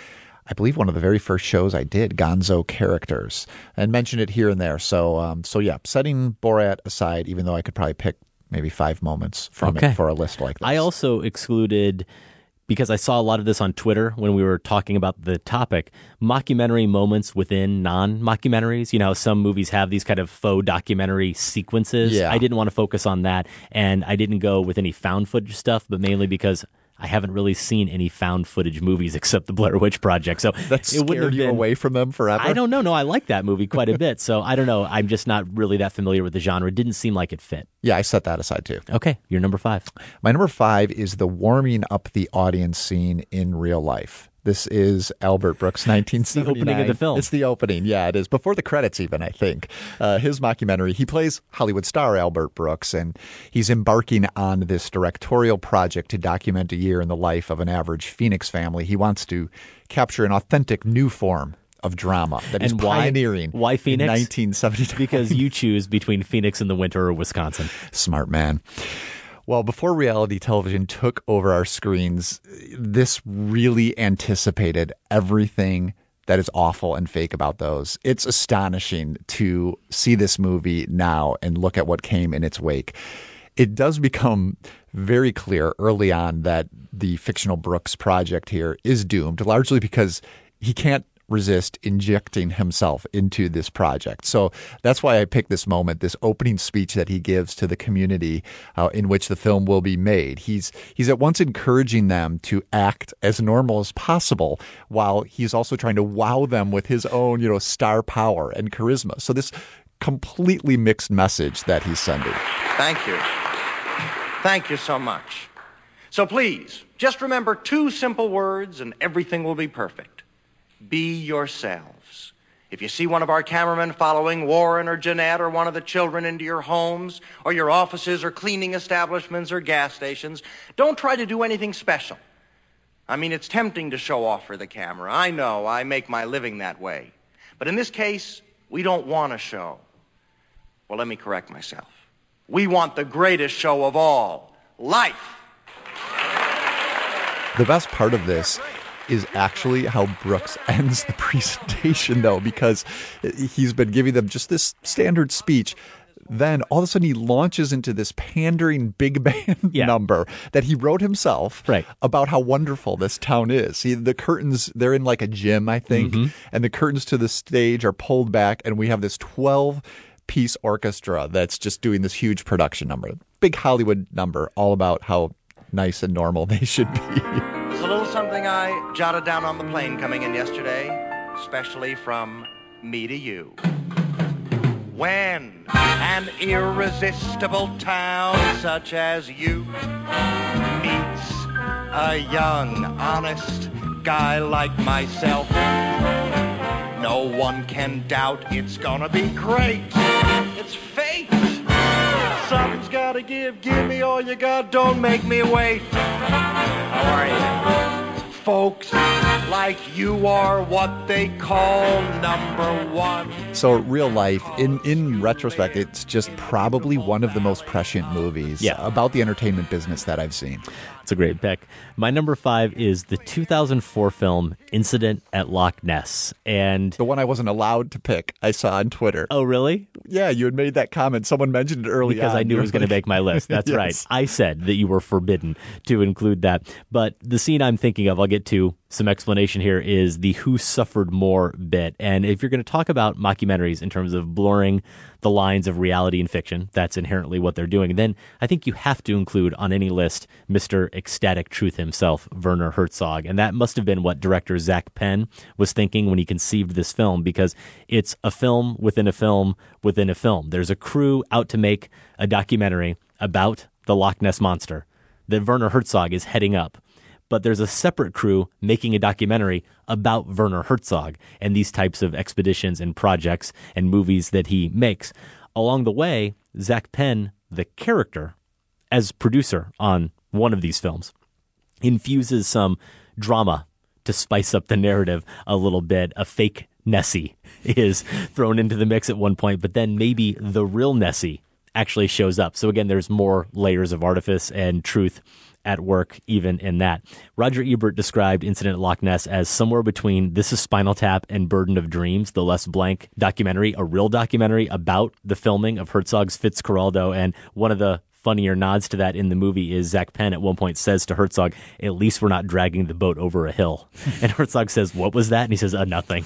I believe one of the very first shows I did, Gonzo Characters, and mentioned it here and there. So, um, so yeah, setting Borat aside, even though I could probably pick maybe five moments from Okay. it for a list like this. I also excluded because I saw a lot of this on Twitter when we were talking about the topic mockumentary moments within non mockumentaries. You know, some movies have these kind of faux documentary sequences. Yeah. I didn't want to focus on that, and I didn't go with any found footage stuff, but mainly because. I haven't really seen any found footage movies except the Blair Witch Project, so that it wouldn't scared have you been away from them forever. I don't know. No, I like that movie quite a bit. So I don't know. I'm just not really that familiar with the genre. It didn't seem like it fit. Yeah, I set that aside too. Okay, you're number five. My number five is the warming up the audience scene in real life. This is Albert Brooks, 1979. opening of the film. It's the opening. Yeah, it is. Before the credits, even, I think. Uh, his mockumentary, he plays Hollywood star Albert Brooks, and he's embarking on this directorial project to document a year in the life of an average Phoenix family. He wants to capture an authentic new form of drama that he's and why, pioneering Why Phoenix? 1979. because you choose between Phoenix in the winter or Wisconsin. Smart man. Well, before reality television took over our screens, this really anticipated everything that is awful and fake about those. It's astonishing to see this movie now and look at what came in its wake. It does become very clear early on that the fictional Brooks project here is doomed, largely because he can't resist injecting himself into this project. So that's why I picked this moment, this opening speech that he gives to the community uh, in which the film will be made. He's he's at once encouraging them to act as normal as possible while he's also trying to wow them with his own, you know, star power and charisma. So this completely mixed message that he's sending. Thank you. Thank you so much. So please, just remember two simple words and everything will be perfect. Be yourselves. If you see one of our cameramen following Warren or Jeanette or one of the children into your homes or your offices or cleaning establishments or gas stations, don't try to do anything special. I mean, it's tempting to show off for the camera. I know, I make my living that way. But in this case, we don't want a show. Well, let me correct myself. We want the greatest show of all life. The best part of this is actually how Brooks ends the presentation, though, because he's been giving them just this standard speech. Then all of a sudden he launches into this pandering big band number that he wrote himself right. about how wonderful this town is. See, the curtains, they're in like a gym, I think, Mhm. and the curtains to the stage are pulled back, and we have this 12 piece orchestra that's just doing this huge production number. Big Hollywood number, all about how nice and normal they should be. A little something I jotted down on the plane coming in yesterday, especially from me to you. When an irresistible town such as you meets a young, honest guy like myself, no one can doubt it's gonna be great. It's fate. Something's gotta give. Give me all you got. Don't make me wait. How are you? Folks like you are what they call number one. So real life, in in retrospect, it's just probably one of the most prescient movies Yeah. about the entertainment business that I've seen. It's a great pick. My number five is the 2004 film Incident at Loch Ness. And the one I wasn't allowed to pick, I saw on Twitter. Oh, really? Yeah, you had made that comment. Someone mentioned it early because on. I knew it was going to make my list. That's Yes. right. I said that you were forbidden to include that. But the scene I'm thinking of, I'll get to some explanation here, is the who suffered more bit. And if you're going to talk about mockumentaries in terms of blurring the lines of reality and fiction, that's inherently what they're doing, then I think you have to include on any list Mr. Ecstatic Truth himself, Werner Herzog. And that must have been what director Zak Penn was thinking when he conceived this film, because it's a film within a film within a film. There's a crew out to make a documentary about the Loch Ness Monster that Werner Herzog is heading up. But there's a separate crew making a documentary about Werner Herzog and these types of expeditions and projects and movies that he makes. Along the way, Zak Penn, the character, as producer on one of these films, infuses some drama to spice up the narrative a little bit. A fake Nessie is thrown into the mix at one point, but then maybe the real Nessie actually shows up. So again, there's more layers of artifice and truth at work even in that. Roger Ebert described Incident at Loch Ness as somewhere between This is Spinal Tap and Burden of Dreams, the Les Blank documentary, a real documentary about the filming of Herzog's Fitzcarraldo. And one of the funnier nods to that in the movie is Zak Penn at one point says to Herzog, At least we're not dragging the boat over a hill. and Herzog says, What was that? And he says, uh, Nothing.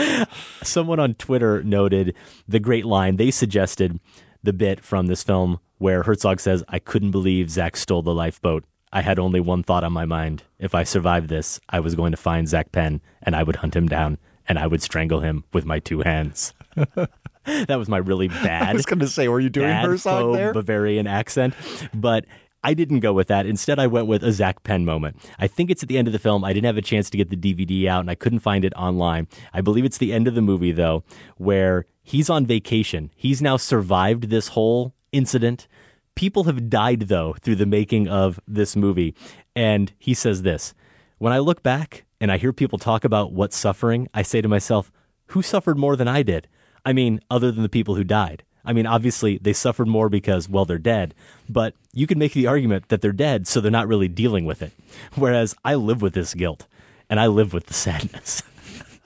Someone on Twitter noted the great line they suggested the bit from this film where Herzog says, I couldn't believe Zak stole the lifeboat. I had only one thought on my mind. If I survived this, I was going to find Zak Penn and I would hunt him down and I would strangle him with my two hands. that was my really bad. I was going to say, were you doing Herzog there? Bavarian accent, but I didn't go with that. Instead, I went with a Zak Penn moment. I think it's at the end of the film. I didn't have a chance to get the DVD out and I couldn't find it online. I believe it's the end of the movie, though, where he's on vacation. He's now survived this whole incident. People have died, though, through the making of this movie. And he says this When I look back and I hear people talk about what's suffering, I say to myself, who suffered more than I did? I mean, other than the people who died. I mean, obviously, they suffered more because, well, they're dead, but you can make the argument that they're dead, so they're not really dealing with it. Whereas I live with this guilt and I live with the sadness.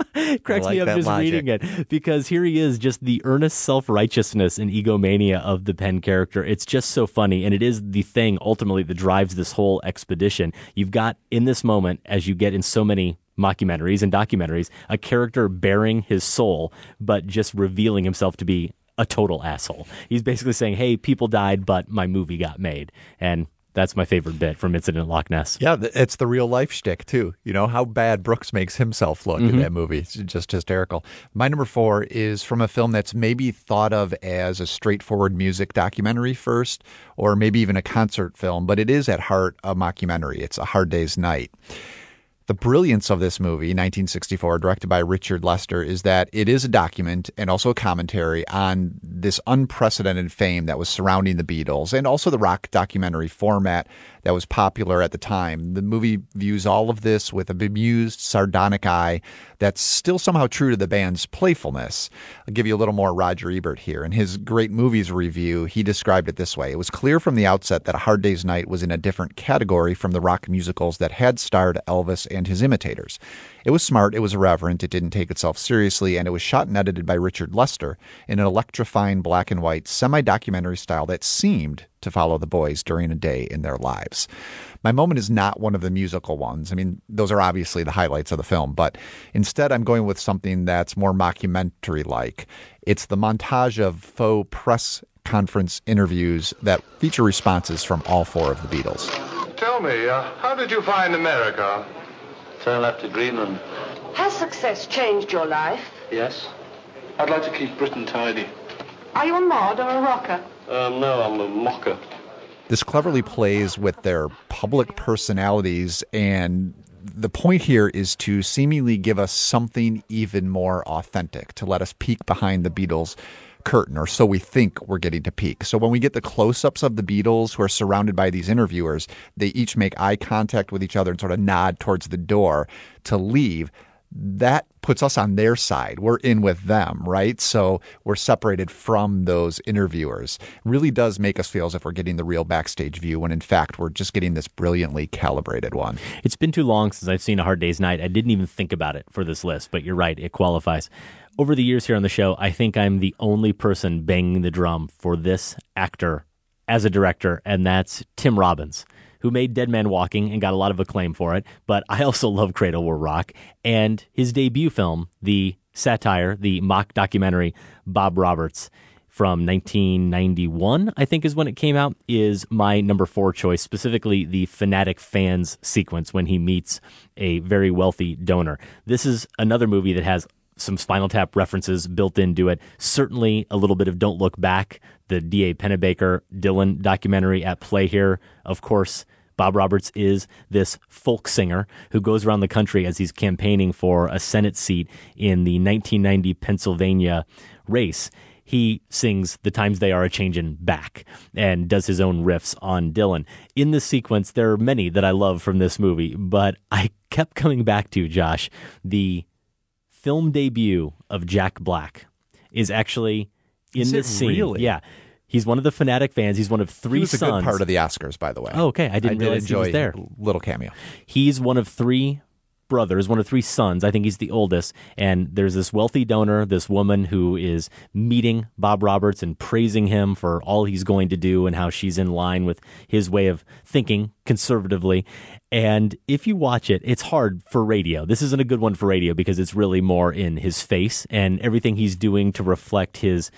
cracks like me up just logic. reading it because here he is, just the earnest self righteousness and egomania of the Penn character. It's just so funny, and it is the thing ultimately that drives this whole expedition. You've got in this moment, as you get in so many mockumentaries and documentaries, a character bearing his soul, but just revealing himself to be a total asshole. He's basically saying, "Hey, people died, but my movie got made," and that's my favorite bit from Incident at Loch Ness. Yeah, it's the real life shtick too. You know how bad Brooks makes himself look in Mhm. that movie. It's just hysterical. My number four is from a film that's maybe thought of as a straightforward music documentary first, or maybe even a concert film, but it is at heart a mockumentary. It's A Hard Day's Night. The brilliance of this movie, 1964, directed by Richard Lester, is that it is a document and also a commentary on this unprecedented fame that was surrounding the Beatles and also the rock documentary format that was popular at the time. The movie views all of this with a bemused, sardonic eye that's still somehow true to the band's playfulness. I'll give you a little more Roger Ebert here. In his Great Movies review, he described it this way It was clear from the outset that A Hard Day's Night was in a different category from the rock musicals that had starred Elvis and his imitators. It was smart, it was irreverent, it didn't take itself seriously, and it was shot and edited by Richard Lester in an electrifying black and white semi documentary style that seemed to follow the boys during a day in their lives. My moment is not one of the musical ones. I mean, those are obviously the highlights of the film, but instead I'm going with something that's more mockumentary like. It's the montage of faux press conference interviews that feature responses from all four of the Beatles. Tell me, uh, how did you find America? Turn left to Greenland. Has success changed your life? Yes. I'd like to keep Britain tidy. Are you a mod or a rocker? Um, no, I'm a mocker. This cleverly plays with their public personalities, and the point here is to seemingly give us something even more authentic, to let us peek behind the Beatles curtain, or so we think we're getting to peek. So when we get the close ups of the Beatles who are surrounded by these interviewers, they each make eye contact with each other and sort of nod towards the door to leave. That puts us on their side. We're in with them, right? So we're separated from those interviewers. Really does make us feel as if we're getting the real backstage view when in fact we're just getting this brilliantly calibrated one. It's been too long since I've seen A Hard Day's Night. I didn't even think about it for this list, but you're right, it qualifies. Over the years here on the show, I think I'm the only person banging the drum for this actor as a director, and that's Tim Robbins, who made Dead Man Walking and got a lot of acclaim for it. But I also love Cradle Will Rock and his debut film, the satire, the mock documentary Bob Roberts from 1991, I think is when it came out, is my number four choice, specifically the Fanatic Fans sequence when he meets a very wealthy donor. This is another movie that has some Spinal Tap references built into it. Certainly a little bit of Don't Look Back, the D.A. Pennebaker Dylan documentary at play here. Of course, Bob Roberts is this folk singer who goes around the country as he's campaigning for a Senate seat in the 1990 Pennsylvania race. He sings The Times They Are a Changin' Back and does his own riffs on Dylan. In this sequence, there are many that I love from this movie, but I kept coming back to, Josh, the film debut of Jack Black is actually in Is this scene. really? Yeah. He's one of the fanatic fans. He's one of three he was a good part of the Oscars, by the way. Oh, okay. I didn't did realize he was enjoy there. Little cameo. He's one of three brothers, one of three sons. I think he's the oldest. And there's this wealthy donor, this woman who is meeting Bob Roberts and praising him for all he's going to do and how she's in line with his way of thinking conservatively. And if you watch it, it's hard for radio. This isn't a good one for radio because it's really more in his face and everything he's doing to reflect his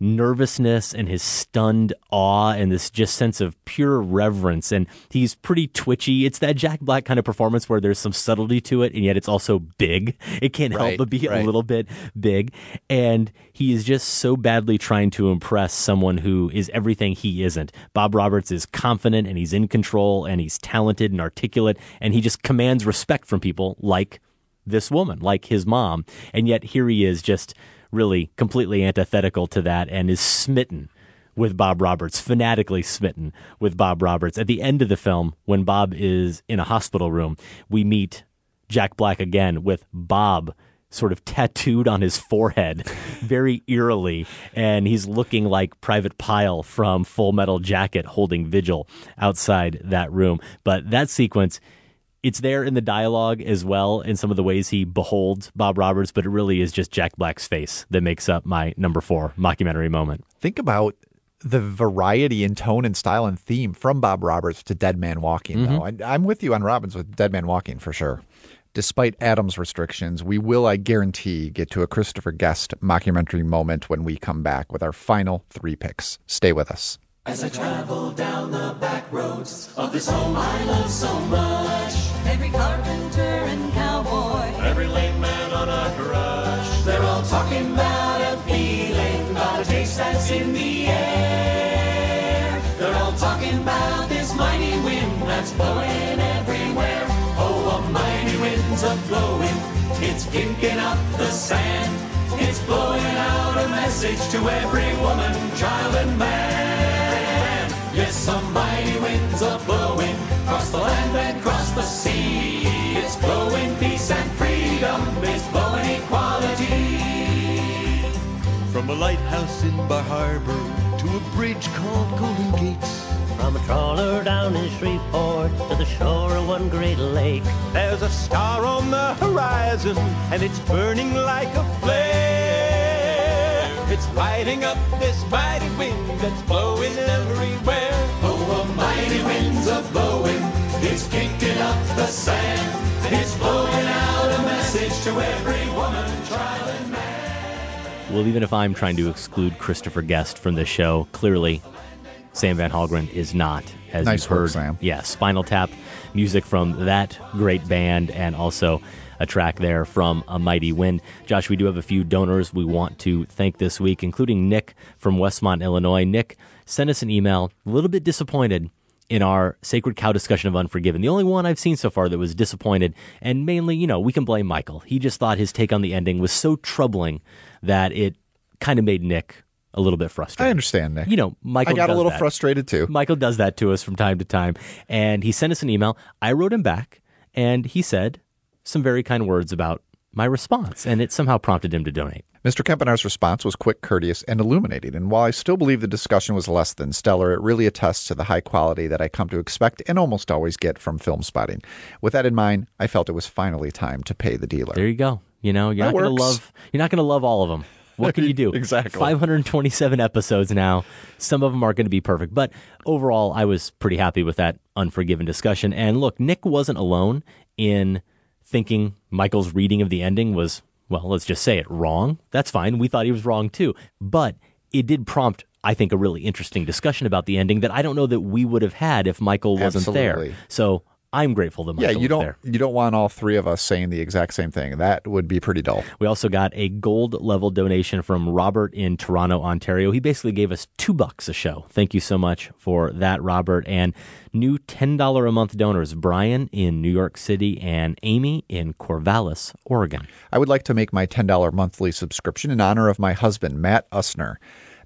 nervousness and his stunned awe and this just sense of pure reverence. And he's pretty twitchy. It's that Jack Black kind of performance where there's some subtlety to it, and yet it's also big. It can't help but be right. a little bit big. And he is just so badly trying to impress someone who is everything he isn't. Bob Roberts is confident and he's in control and he's talented and articulate, and he just commands respect from people like this woman, like his mom. And yet here he is just really completely antithetical to that and is smitten with Bob Roberts, fanatically smitten with Bob Roberts. At the end of the film, when Bob is in a hospital room, we meet Jack Black again with Bob sort of tattooed on his forehead very eerily and he's looking like private Pyle from full metal jacket holding vigil outside that room but that sequence it's there in the dialogue as well in some of the ways he beholds Bob Roberts, but it really is just Jack Black's face that makes up my number four mockumentary moment. Think about the variety in tone and style and theme from Bob Roberts to Dead Man Walking, though. Mm-hmm. I, I'm with you on Robbins with Dead Man Walking for sure. Despite Adam's restrictions, we will, I guarantee, get to a Christopher Guest mockumentary moment when we come back with our final three picks. Stay with us. As I travel down the back roads of this home I love so much, every carpenter and cowboy, every lame man on a crush, they're all talking about a feeling, about a taste that's in the air. They're all talking about this mighty wind that's blowing everywhere. Oh, a mighty wind's a blowing, it's kicking up the sand. It's blowing out a message to every woman, child, and man. Yes, a mighty wind's are blowing across the land and across the sea. It's blowing peace and freedom. It's blowing equality. From a lighthouse in Bar Harbor to a bridge called Golden Gates. From a trawler down in Shreveport to the shore of one great lake. There's a star on the horizon and it's burning like a flare. It's up this mighty wind that's blowing everywhere. Oh, a mighty wind's a blowing. It's kicking up the sand. It's blowing out a message to every woman, child, and man. Well, even if I'm trying to exclude Christopher Guest from this show, clearly Sam Van Halgren is not. As Nice you've work, heard, Sam. Yeah, Spinal Tap, music from that great band, and also a track there from A Mighty Wind. Josh, we do have a few donors we want to thank this week, including Nick from Westmont, Illinois. Nick sent us an email, a little bit disappointed in our Sacred Cow discussion of Unforgiven. The only one I've seen so far that was disappointed, and mainly, you know, we can blame Michael. He just thought his take on the ending was so troubling that it kind of made Nick a little bit frustrated. I understand, Nick. You know, Michael I got a little that. frustrated too. Michael does that to us from time to time. And he sent us an email. I wrote him back, and he said some very kind words about my response, and it somehow prompted him to donate. Mr. Kempenaar's response was quick, courteous, and illuminating. And while I still believe the discussion was less than stellar, it really attests to the high quality that I come to expect and almost always get from film spotting. With that in mind, I felt it was finally time to pay the dealer. There you go. You know, you're That not going to love. You're not going to love all of them. What can you do? Exactly. 527 episodes now. Some of them are going to be perfect, but overall, I was pretty happy with that Unforgiven discussion. And look, Nick wasn't alone in thinking Michael's reading of the ending was, well, let's just say it wrong. That's fine. We thought he was wrong too, but it did prompt. I think a really interesting discussion about the ending that I don't know that we would have had if Michael wasn't Absolutely. there. So I'm grateful that Yeah, you don't there. you don't want all three of us saying the exact same thing. That would be pretty dull. We also got a gold level donation from Robert in Toronto, Ontario. He basically gave us two bucks a show. Thank you so much for that, Robert. And new $10 a month donors Brian in New York City and Amy in Corvallis, Oregon. I would like to make my $10 monthly subscription in honor of my husband, Matt Usner.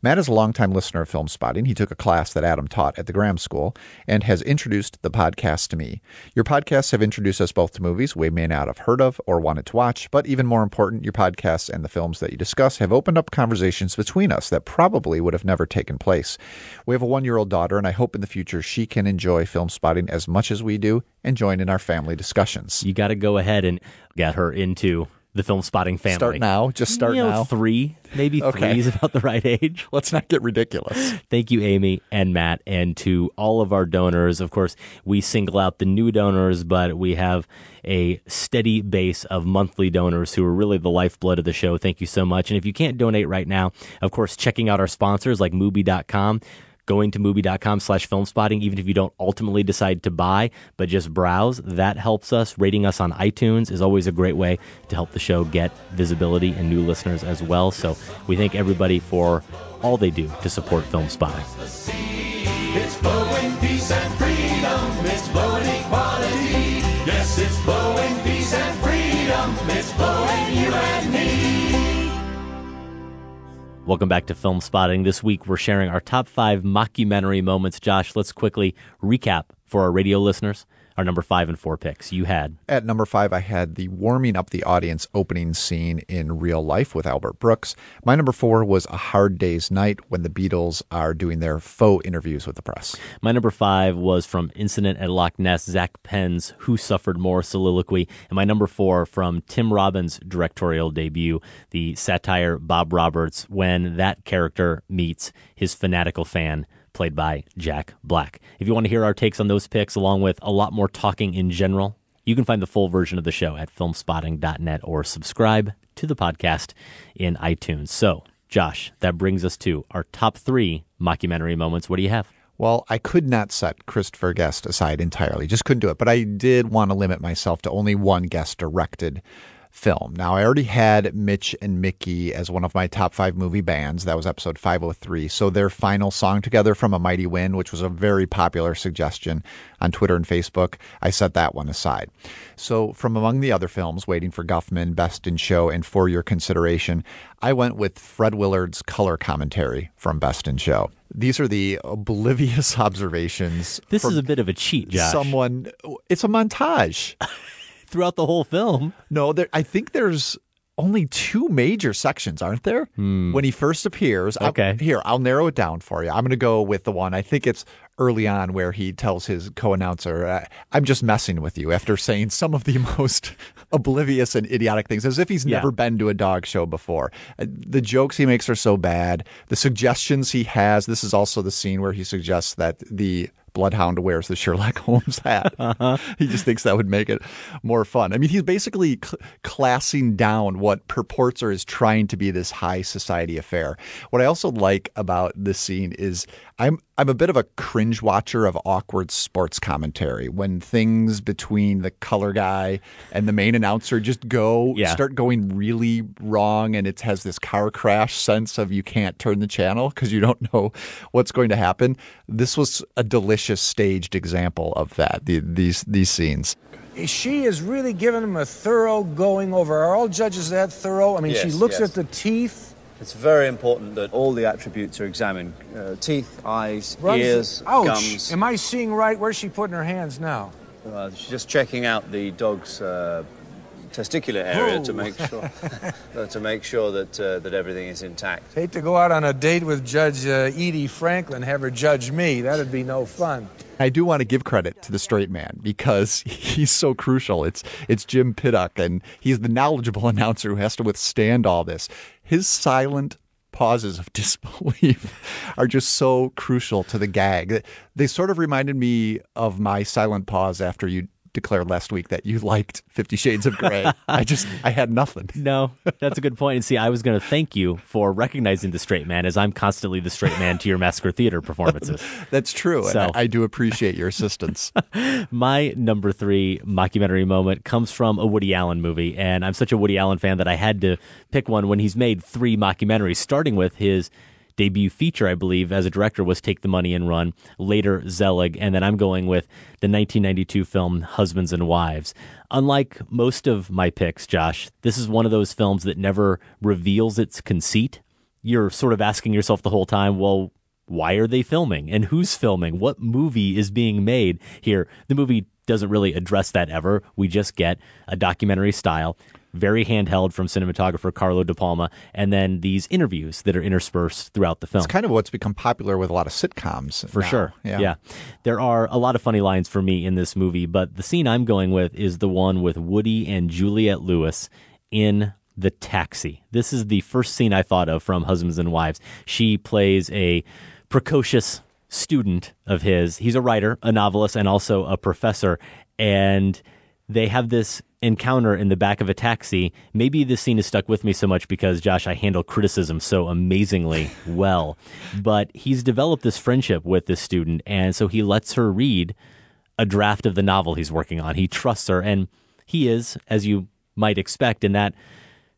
Matt is a longtime listener of Film Spotting. He took a class that Adam taught at the Graham School and has introduced the podcast to me. Your podcasts have introduced us both to movies we may not have heard of or wanted to watch, but even more important, your podcasts and the films that you discuss have opened up conversations between us that probably would have never taken place. We have a one year old daughter, and I hope in the future she can enjoy Film Spotting as much as we do and join in our family discussions. You got to go ahead and get her into the film spotting family. Start now. Just start You know, now. Three, maybe Okay. three is about the right age. Let's not get ridiculous. Thank you, Amy and Matt, and to all of our donors. Of course, we single out the new donors, but we have a steady base of monthly donors who are really the lifeblood of the show. Thank you so much. And if you can't donate right now, of course, checking out our sponsors like Mubi.com. Going to Mubi.com slash film spotting, even if you don't ultimately decide to buy, but just browse, that helps us. Rating us on iTunes is always a great way to help the show get visibility and new listeners as well. So we thank everybody for all they do to support film spotting. Welcome back to Film Spotting. This week we're sharing our top five mockumentary moments. Josh, let's quickly recap for our radio listeners our number five and four picks. You had At number five, I had the warming up the audience opening scene in real life with Albert Brooks. My number four was A Hard Day's Night when the Beatles are doing their faux interviews with the press. My number five was from Incident at Loch Ness, Zak Penn's Who Suffered More soliloquy. And my number four from Tim Robbins' directorial debut, the satire Bob Roberts, when that character meets his fanatical fan, played by Jack Black. If you want to hear our takes on those picks, along with a lot more talking in general, you can find the full version of the show at filmspotting.net or subscribe to the podcast in iTunes. So, Josh, that brings us to our top three mockumentary moments. What do you have? Well, I could not set Christopher Guest aside entirely, just couldn't do it. But I did want to limit myself to only one guest directed film. Now, I already had Mitch and Mickey as one of my top five movie bands. That was episode 503. So their final song together from A Mighty Wind, which was a very popular suggestion on Twitter and Facebook, I set that one aside. So from among the other films, Waiting for Guffman, Best in Show, and For Your Consideration, I went with Fred Willard's color commentary from Best in Show. These are the oblivious observations. This is a bit of a cheat, Josh. Someone, it's a montage throughout the whole film. No, there. I think there's only two major sections, aren't there? When he first appears. I- Okay. here, I'll narrow it down for you. I'm going to go with the one. I think it's early on where he tells his co-announcer, uh, "I'm just messing with you," after saying some of the most oblivious and idiotic things, as if he's Yeah. never been to a dog show before. Uh, The jokes he makes are so bad. The suggestions he has. This is also the scene where he suggests that the bloodhound wears the Sherlock Holmes hat. Uh-huh. he just thinks that would make it more fun. I mean, he's basically cl- classing down what purports or is trying to be this high society affair. What I also like about this scene is I'm I'm a bit of a cringe watcher of awkward sports commentary when things between the color guy and the main announcer just go Yeah. start going really wrong and it has this car crash sense of you can't turn the channel because you don't know what's going to happen. This was a delicious staged example of that. The, these these scenes. She is really giving him a thorough going over. Are all judges that thorough? I mean, she looks yes. at the teeth. It's very important that all the attributes are examined uh, teeth, eyes, runs- ears, Ouch! gums. Am I seeing right? Where's she putting her hands now? Uh, she's just checking out the dog's uh, testicular area to make sure uh, to make sure that uh, that everything is intact. Hate to go out on a date with Judge uh, Edie Franklin, have her judge me. That'd be no fun. I do want to give credit to the straight man because he's so crucial. It's it's Jim Piddock, and he's the knowledgeable announcer who has to withstand all this. His silent pauses of disbelief are just so crucial to the gag. They sort of reminded me of my silent pause after you declared last week that you liked Fifty Shades of Grey. I just I had nothing. No, that's a good point. And see, I was going to thank you for recognizing the straight man, as I'm constantly the straight man to your Massacre Theater performances. That's true. So- and I, I do appreciate your assistance. My number three mockumentary moment comes from a Woody Allen movie, and I'm such a Woody Allen fan that I had to pick one when he's made three mockumentaries, starting with his debut feature, I believe, as a director was Take the Money and Run, later Zelig, and then I'm going with the 1992 film Husbands and Wives. Unlike most of my picks, Josh, this is one of those films that never reveals its conceit. You're sort of asking yourself the whole time, well, why are they filming and who's filming? What movie is being made here? The movie doesn't really address that ever. We just get a documentary style, very handheld from cinematographer Carlo Di Palma, and then these interviews that are interspersed throughout the film. It's kind of what's become popular with a lot of sitcoms. For now. sure. Yeah. There are a lot of funny lines for me in this movie, but the scene I'm going with is the one with Woody and Juliette Lewis in the taxi. This is the first scene I thought of from Husbands and Wives. She plays a precocious student of his. He's a writer, a novelist, and also a professor. And they have this encounter in the back of a taxi. Maybe this scene has stuck with me so much because, Josh, I handle criticism so amazingly well. But he's developed this friendship with this student. And so he lets her read a draft of the novel he's working on. He trusts her. And he is, as you might expect in that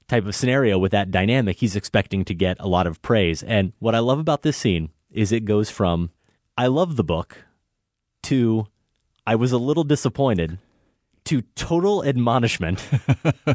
type of scenario with that dynamic, he's expecting to get a lot of praise. And what I love about this scene is it goes from I love the book to I was a little disappointed to total admonishment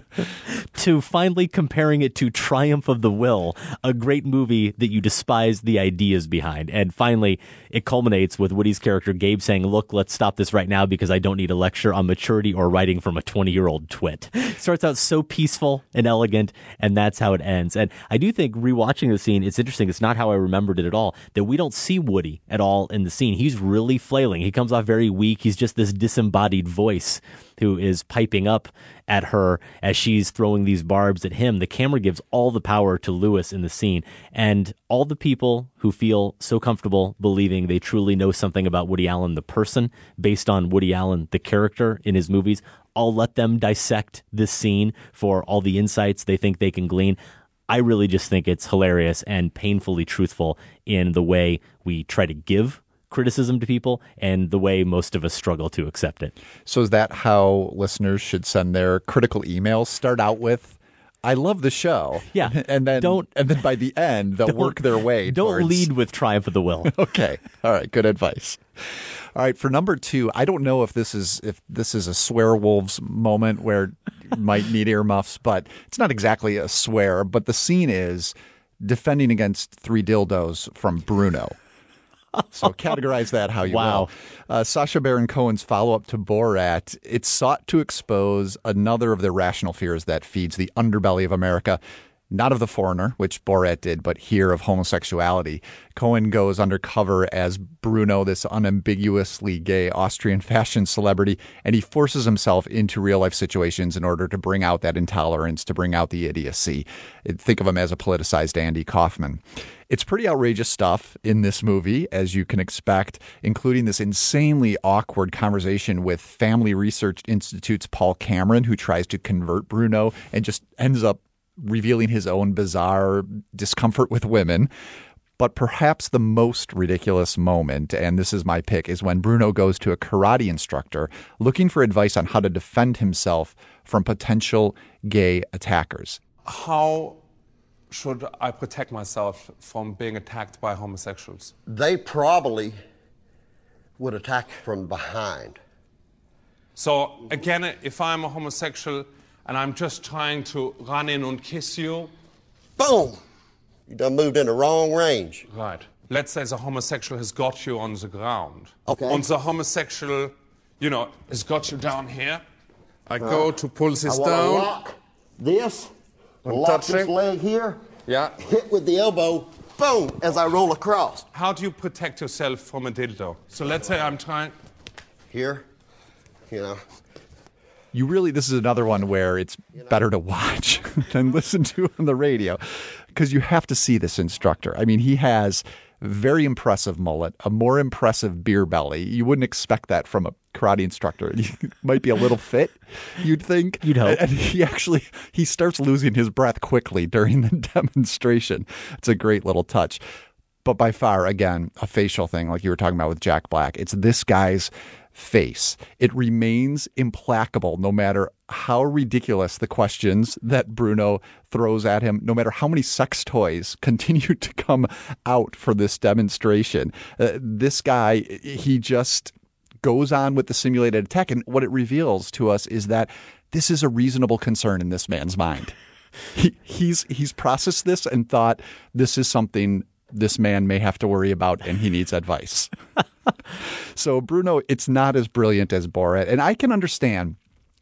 to finally comparing it to Triumph of the Will, a great movie that you despise the ideas behind. And finally, it culminates with Woody's character Gabe saying, Look, let's stop this right now because I don't need a lecture on maturity or writing from a 20 year old twit. Starts out so peaceful and elegant, and that's how it ends. And I do think rewatching the scene, it's interesting. It's not how I remembered it at all, that we don't see Woody at all in the scene. He's really flailing. He comes off very weak. He's just this disembodied voice who is piping up at her as she's throwing these barbs at him. The camera gives all the power to Lewis in the scene. And all the people who feel so comfortable believing they truly know something about Woody Allen, the person, based on Woody Allen, the character in his movies, I'll let them dissect this scene for all the insights they think they can glean. I really just think it's hilarious and painfully truthful in the way we try to give criticism to people and the way most of us struggle to accept it. So is that how listeners should send their critical emails? Start out with I love the show. Yeah. And then Don't- and then by the end they'll work their way Don't towards- lead with Triumph of the Will. Okay. All right. Good advice. All right. For number two, I don't know if this is if this is a swear wolves moment where might need earmuffs, but it's not exactly a swear. But the scene is defending against three dildos from Bruno. So categorize that how you Wow. will. Uh, Sacha Baron Cohen's follow-up to Borat, it sought to expose another of the rational fears that feeds the underbelly of America. Not of the foreigner, which Borat did, but here of homosexuality. Cohen goes undercover as Bruno, this unambiguously gay Austrian fashion celebrity, and he forces himself into real life situations in order to bring out that intolerance, to bring out the idiocy. Think of him as a politicized Andy Kaufman. It's pretty outrageous stuff in this movie, as you can expect, including this insanely awkward conversation with Family Research Institute's Paul Cameron, who tries to convert Bruno and just ends up revealing his own bizarre discomfort with women. But perhaps the most ridiculous moment, and this is my pick, is when Bruno goes to a karate instructor looking for advice on how to defend himself from potential gay attackers. How should I protect myself from being attacked by homosexuals? They probably would attack from behind. So, again, if I'm a homosexual and I'm just trying to run in and kiss you. Boom! You done moved in the wrong range. Right. Let's say the homosexual has got you on the ground. Okay. And the homosexual, you know, has got you down here. I Uh, go to pull this I down. lock this, I'm lock this leg here, Yeah. hit with the elbow, boom, as I roll across. How do you protect yourself from a dildo? So let's say I'm trying. Here, you know. You really this is another one where it's better to watch than listen to on the radio because you have to see this instructor. I mean, he has very impressive mullet, a more impressive beer belly. You wouldn't expect that from a karate instructor. He might be a little fit, you'd think. You'd hope. And he actually he starts losing his breath quickly during the demonstration. It's a great little touch. But by far, again, a facial thing, like you were talking about with Jack Black. It's this guy's face. It remains implacable no matter how ridiculous the questions that Bruno throws at him, no matter how many sex toys continue to come out for this demonstration. Uh, this guy, he just goes on with the simulated attack. And what it reveals to us is that this is a reasonable concern in this man's mind. He, he's he's processed this and thought this is something this man may have to worry about and he needs advice. so Bruno, it's not as brilliant as Borat, and I can understand.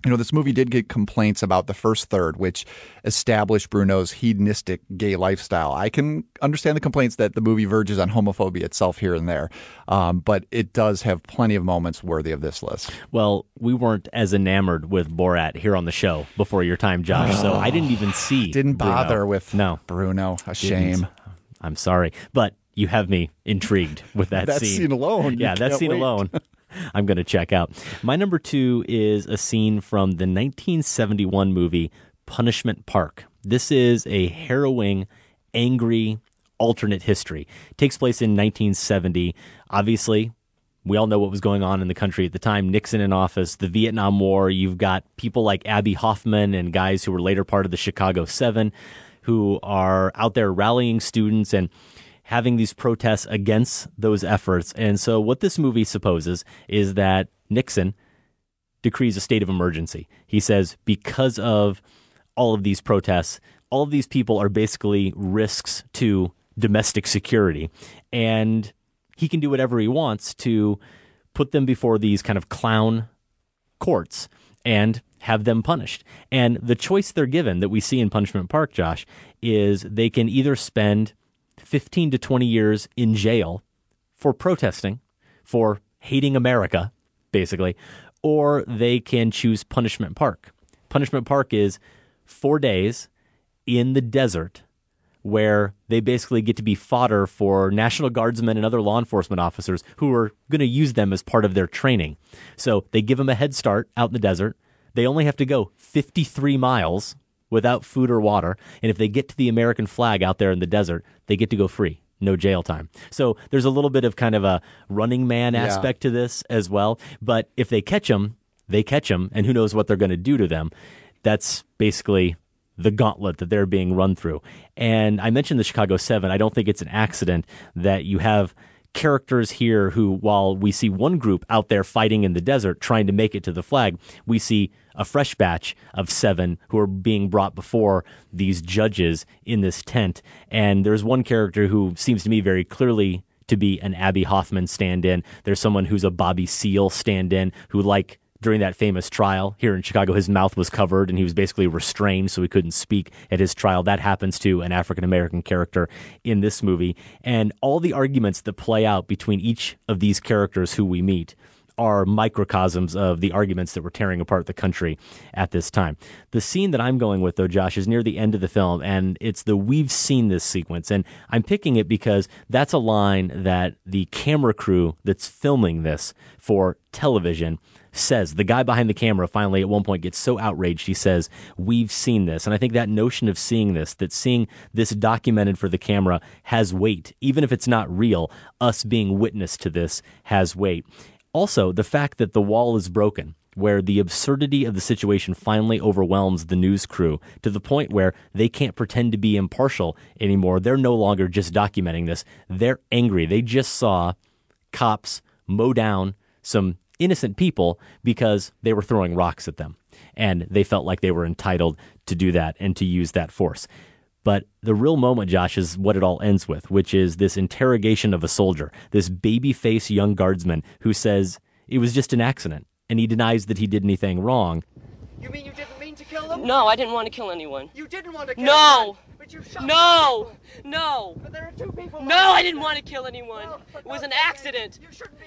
You know, this movie did get complaints about the first third, which established Bruno's hedonistic gay lifestyle. I can understand the complaints that the movie verges on homophobia itself here and there, um, but it does have plenty of moments worthy of this list. Well, we weren't as enamored with Borat here on the show before your time, Josh, so I didn't even see. Didn't Bruno. bother with no Bruno. A Didn't. shame. I'm sorry, but you have me intrigued with that, That scene alone, Yeah, that scene wait. alone. I'm going to check out. My number two is a scene from the 1971 movie Punishment Park. This is a harrowing, angry alternate history. It takes place in 1970. Obviously, we all know what was going on in the country at the time. Nixon in office, the Vietnam War. You've got people like Abbie Hoffman and guys who were later part of the Chicago Seven who are out there rallying students and having these protests against those efforts. And so, what this movie supposes is that Nixon decrees a state of emergency. He says, because of all of these protests, all of these people are basically risks to domestic security. And he can do whatever he wants to put them before these kind of clown courts and have them punished. And the choice they're given that we see in Punishment Park, Josh, is they can either spend 15 to 20 years in jail for protesting, for hating America, basically, or they can choose Punishment Park. Punishment Park is four days in the desert where they basically get to be fodder for National Guardsmen and other law enforcement officers who are going to use them as part of their training. So they give them a head start out in the desert. They only have to go 53 miles without food or water. And if they get to the American flag out there in the desert, they get to go free. No jail time. So there's a little bit of kind of a running man Yeah. aspect to this as well. But if they catch them, they catch them, and who knows what they're going to do to them. That's basically the gauntlet that they're being run through. And I mentioned the Chicago Seven. I don't think it's an accident that you have characters here who, while we see one group out there fighting in the desert trying to make it to the flag, we see a fresh batch of seven who are being brought before these judges in this tent. And there's one character who seems to me very clearly to be an Abbie Hoffman stand in. There's someone who's a Bobby Seale stand in who, like during that famous trial here in Chicago, his mouth was covered and he was basically restrained so he couldn't speak at his trial. That happens to an African American character in this movie. And all the arguments that play out between each of these characters who we meet are microcosms of the arguments that were tearing apart the country at this time. The scene that I'm going with, though, Josh, is near the end of the film, and it's the we've seen this sequence. And I'm picking it because that's a line that the camera crew that's filming this for television says. The guy behind the camera finally at one point gets so outraged, he says, We've seen this. And I think that notion of seeing this, that seeing this documented for the camera has weight. Even if it's not real, us being witness to this has weight. Also, the fact that the wall is broken, where the absurdity of the situation finally overwhelms the news crew to the point where they can't pretend to be impartial anymore. They're no longer just documenting this. They're angry. They just saw cops mow down some innocent people because they were throwing rocks at them. And they felt like they were entitled to do that and to use that force. But the real moment, Josh, is what it all ends with, which is this interrogation of a soldier, this baby-faced young guardsman who says it was just an accident, and he denies that he did anything wrong. You mean you didn't mean to kill them? No, I didn't want to kill anyone. You didn't want to kill No! anyone, But you shot No! No! But there are two people. No, I didn't want to kill anyone. It was an accident.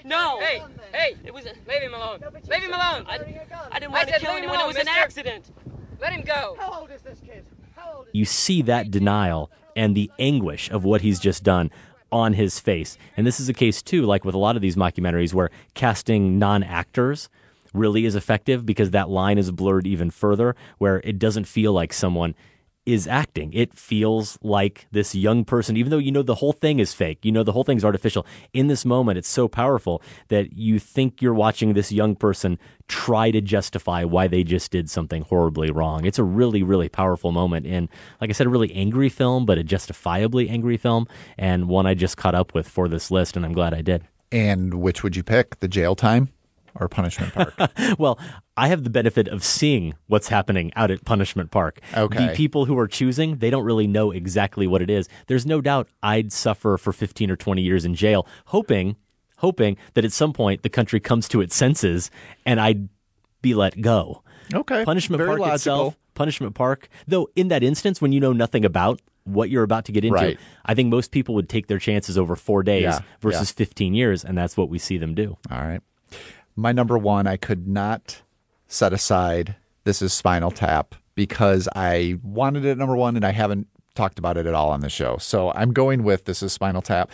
No. Hey, hey, It was a, leave him alone. Leave him alone. I, I didn't I want to kill leave him anyone. It alone, was an accident. Let him go. How old is this kid? You see that denial and the anguish of what he's just done on his face. And this is a case too, like with a lot of these mockumentaries, where casting non actors really is effective because that line is blurred even further, where it doesn't feel like someone is acting. It feels like this young person, even though you know the whole thing is fake, you know the whole thing's artificial. In this moment, it's so powerful that you think you're watching this young person try to justify why they just did something horribly wrong. It's a really, really powerful moment in, like I said, a really angry film, but a justifiably angry film, and one I just caught up with for this list, and I'm glad I did. And which would you pick? The jail time or Punishment Park? well, I have the benefit of seeing what's happening out at Punishment Park. Okay. The people who are choosing, they don't really know exactly what it is. There's no doubt I'd suffer for 15 or 20 years in jail, hoping, hoping that at some point the country comes to its senses and I'd be let go. Okay. Punishment Very Park logical. itself, Punishment Park, though in that instance when you know nothing about what you're about to get into, Right. I think most people would take their chances over 4 days Yeah, versus yeah. 15 years and that's what we see them do. All right. My number one, I could not set aside. This is Spinal Tap because I wanted it number one and I haven't talked about it at all on the show. So I'm going with this is Spinal Tap.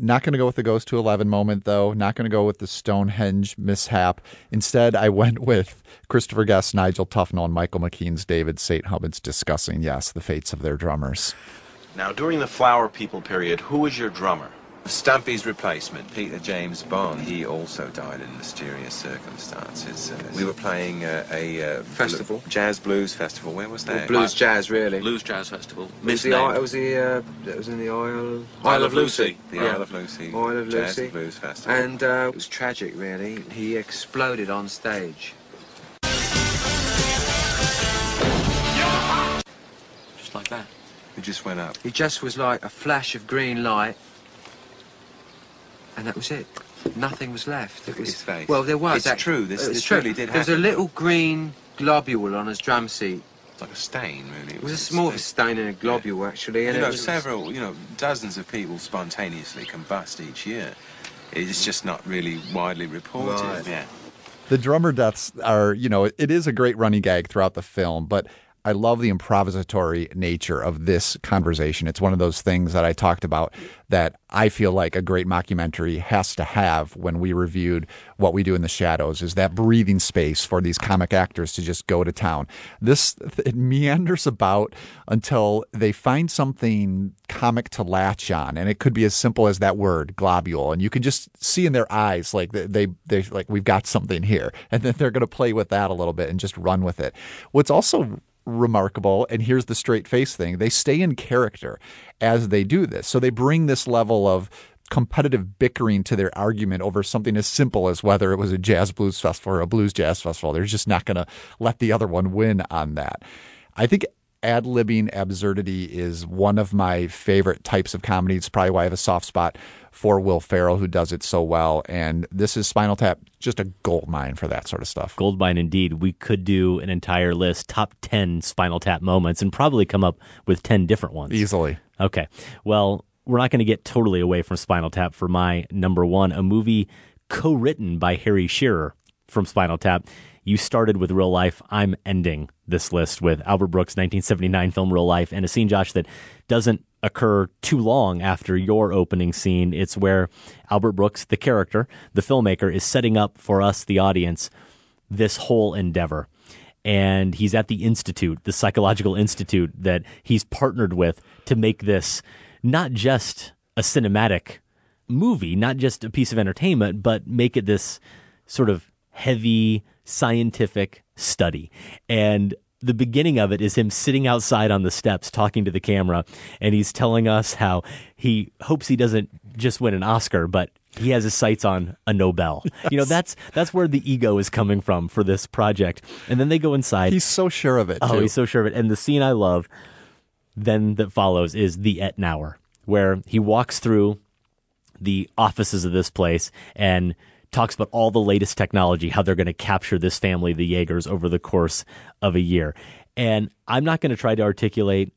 Not going to go with the Ghost to 11 moment, though. Not going to go with the Stonehenge mishap. Instead, I went with Christopher Guest, Nigel Tufnel, and Michael McKean's David St. Hubbins discussing, yes, the fates of their drummers. Now, during the Flower People period, who was your drummer? Stumpy's replacement, Peter James Bond, he also died in mysterious circumstances. Uh, we were playing uh, a uh, Festival? jazz blues festival. Where was that? Well, blues jazz, really. Blues Jazz Festival. It was the, it was the uh, it was in the Isle Isle of Lucy. the Yeah. Isle of Lucy, Isle of Jazz Lucy. and Blues Festival, and uh, it was tragic. Really, he exploded on stage. Just like that. He just went up. He just was like a flash of green light, and that was it. Nothing was left. It was, his face. Well, there was. It's act- true, this- it's this true. really did There was a little green globule on his drum seat. Like a stain, really. It was a more of a stain than a globule, actually. And you know, was- several, you know, dozens of people spontaneously combust each year. It's just not really widely reported. Right. Yeah. The drummer deaths are, you know, it is a great running gag throughout the film, but I love the improvisatory nature of this conversation. It's one of those things that I talked about that I feel like a great mockumentary has to have when we reviewed what we do in the shadows is that breathing space for these comic actors to just go to town. This it meanders about until they find something comic to latch on and it could be as simple as that word globule and you can just see in their eyes like they they, like we've got something here and then they're going to play with that a little bit and just run with it. What's also remarkable and here's the straight face thing. They stay in character as they do this. So they bring this level of competitive bickering to their argument over something as simple as whether it was a jazz blues festival or a blues jazz festival. They're just not going to let the other one win on that. I think ad libbing absurdity is one of my favorite types of comedy it's probably why i have a soft spot for will ferrell who does it so well and this is spinal tap just a gold mine for that sort of stuff Goldmine, indeed. We could do an entire list, top 10 Spinal Tap moments, and probably come up with 10 different ones. Easily. Okay. Well, we're not going to get totally away from Spinal Tap for my number one, a movie co written by Harry Shearer from Spinal Tap. You started with Real Life. I'm ending this list with Albert Brooks' 1979 film Real Life and a scene, Josh, that doesn't occur too long after your opening scene. It's where Albert Brooks, the character, the filmmaker, is setting up for us, the audience, this whole endeavor. And he's at the institute, the psychological institute that he's partnered with to make this not just a cinematic movie, not just a piece of entertainment, but make it this sort of heavy scientific study. And the beginning of it is him sitting outside on the steps talking to the camera, and he's telling us how he hopes he doesn't just win an Oscar, but he has his sights on a Nobel. You know, that's that's where the ego is coming from for this project. And then they go inside. He's so sure of it. Oh, too. he's so sure of it. And the scene I love then that follows is the Etnauer, where he walks through the offices of this place and talks about all the latest technology, how they're going to capture this family, the Yeagers, over the course of a year. And I'm not going to try to articulate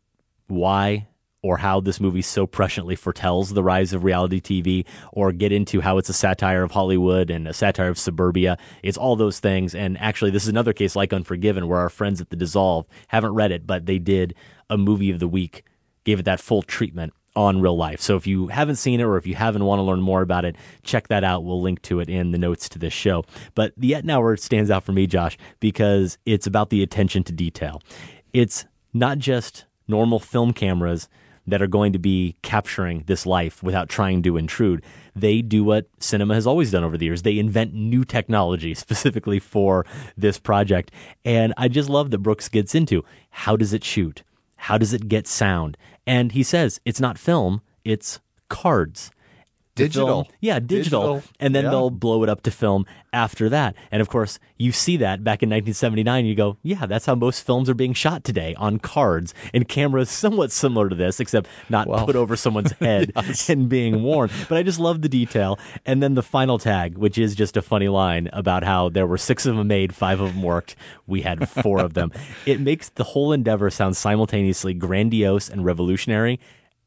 why or how this movie so presciently foretells the rise of reality TV or get into how it's a satire of Hollywood and a satire of suburbia. It's all those things. And actually, this is another case like Unforgiven where our friends at The Dissolve haven't read it, but they did a movie of the week, gave it that full treatment on real life. So if you haven't seen it or if you haven't want to learn more about it, check that out. We'll link to it in the notes to this show. But the Etnauer stands out for me, Josh, because it's about the attention to detail. It's not just normal film cameras that are going to be capturing this life without trying to intrude. They do what cinema has always done over the years. They invent new technology specifically for this project. And I just love that Brooks gets into how does it shoot? How does it get sound? And he says it's not film, it's cards. Digital. film- yeah, digital. Digital. And then Yeah. they'll blow it up to film after that. And of course, you see that back in 1979. You go, yeah, that's how most films are being shot today on cards and cameras somewhat similar to this, except not put over someone's head and being worn. But I just love the detail. And then the final tag, which is just a funny line about how there were six of them made, five of them worked. We had four of them. It makes the whole endeavor sound simultaneously grandiose and revolutionary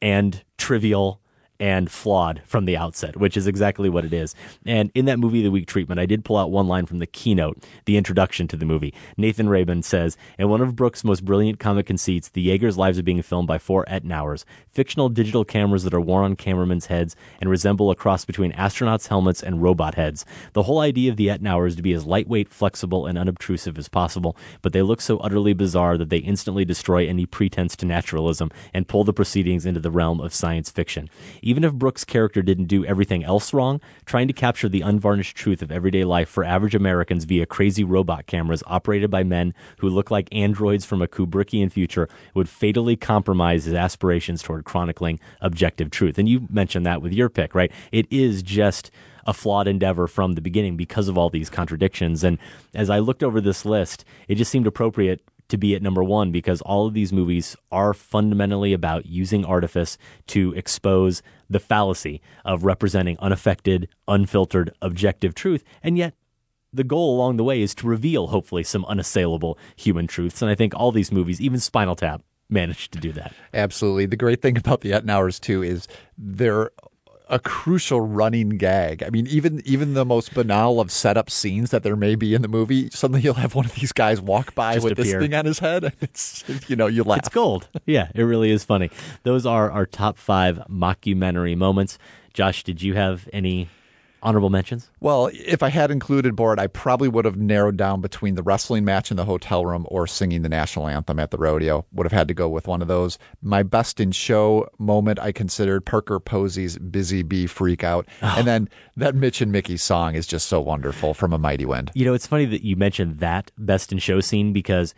and trivial and flawed from the outset, which is exactly what it is. And in that movie of the week treatment, I did pull out one line from the keynote, the introduction to the movie. Nathan Rabin says, in one of Brooks' most brilliant comic conceits, the Yeagers' lives are being filmed by four Etnauers, fictional digital cameras that are worn on cameramen's heads and resemble a cross between astronauts' helmets and robot heads. The whole idea of the Etnauer is to be as lightweight, flexible, and unobtrusive as possible, but they look so utterly bizarre that they instantly destroy any pretense to naturalism and pull the proceedings into the realm of science fiction. Even if Brooks' character didn't do everything else wrong, trying to capture the unvarnished truth of everyday life for average Americans via crazy robot cameras operated by men who look like androids from a Kubrickian future would fatally compromise his aspirations toward chronicling objective truth. And you mentioned that with your pick, right? It is just a flawed endeavor from the beginning because of all these contradictions. And as I looked over this list, it just seemed appropriate to be at number one because all of these movies are fundamentally about using artifice to expose the fallacy of representing unaffected, unfiltered, objective truth. And yet, the goal along the way is to reveal, hopefully, some unassailable human truths. And I think all these movies, even Spinal Tap, managed to do that. Absolutely. The great thing about the Etnauers too is they're a crucial running gag. I mean, even even the most banal of setup scenes that there may be in the movie, suddenly you'll have one of these guys walk by Just with appear. this thing on his head, and it's you know you laugh. It's gold. Yeah, it really is funny. Those are our top five mockumentary moments. Josh, did you have any honorable mentions? Well, if I had included Borat, I probably would have narrowed down between the wrestling match in the hotel room or singing the national anthem at the rodeo. Would have had to go with one of those. My best in show moment, I considered Parker Posey's "Busy Bee Freak Out," oh. and then that Mitch and Mickey song is just so wonderful from a mighty wind. You know, it's funny that you mentioned that best in show scene because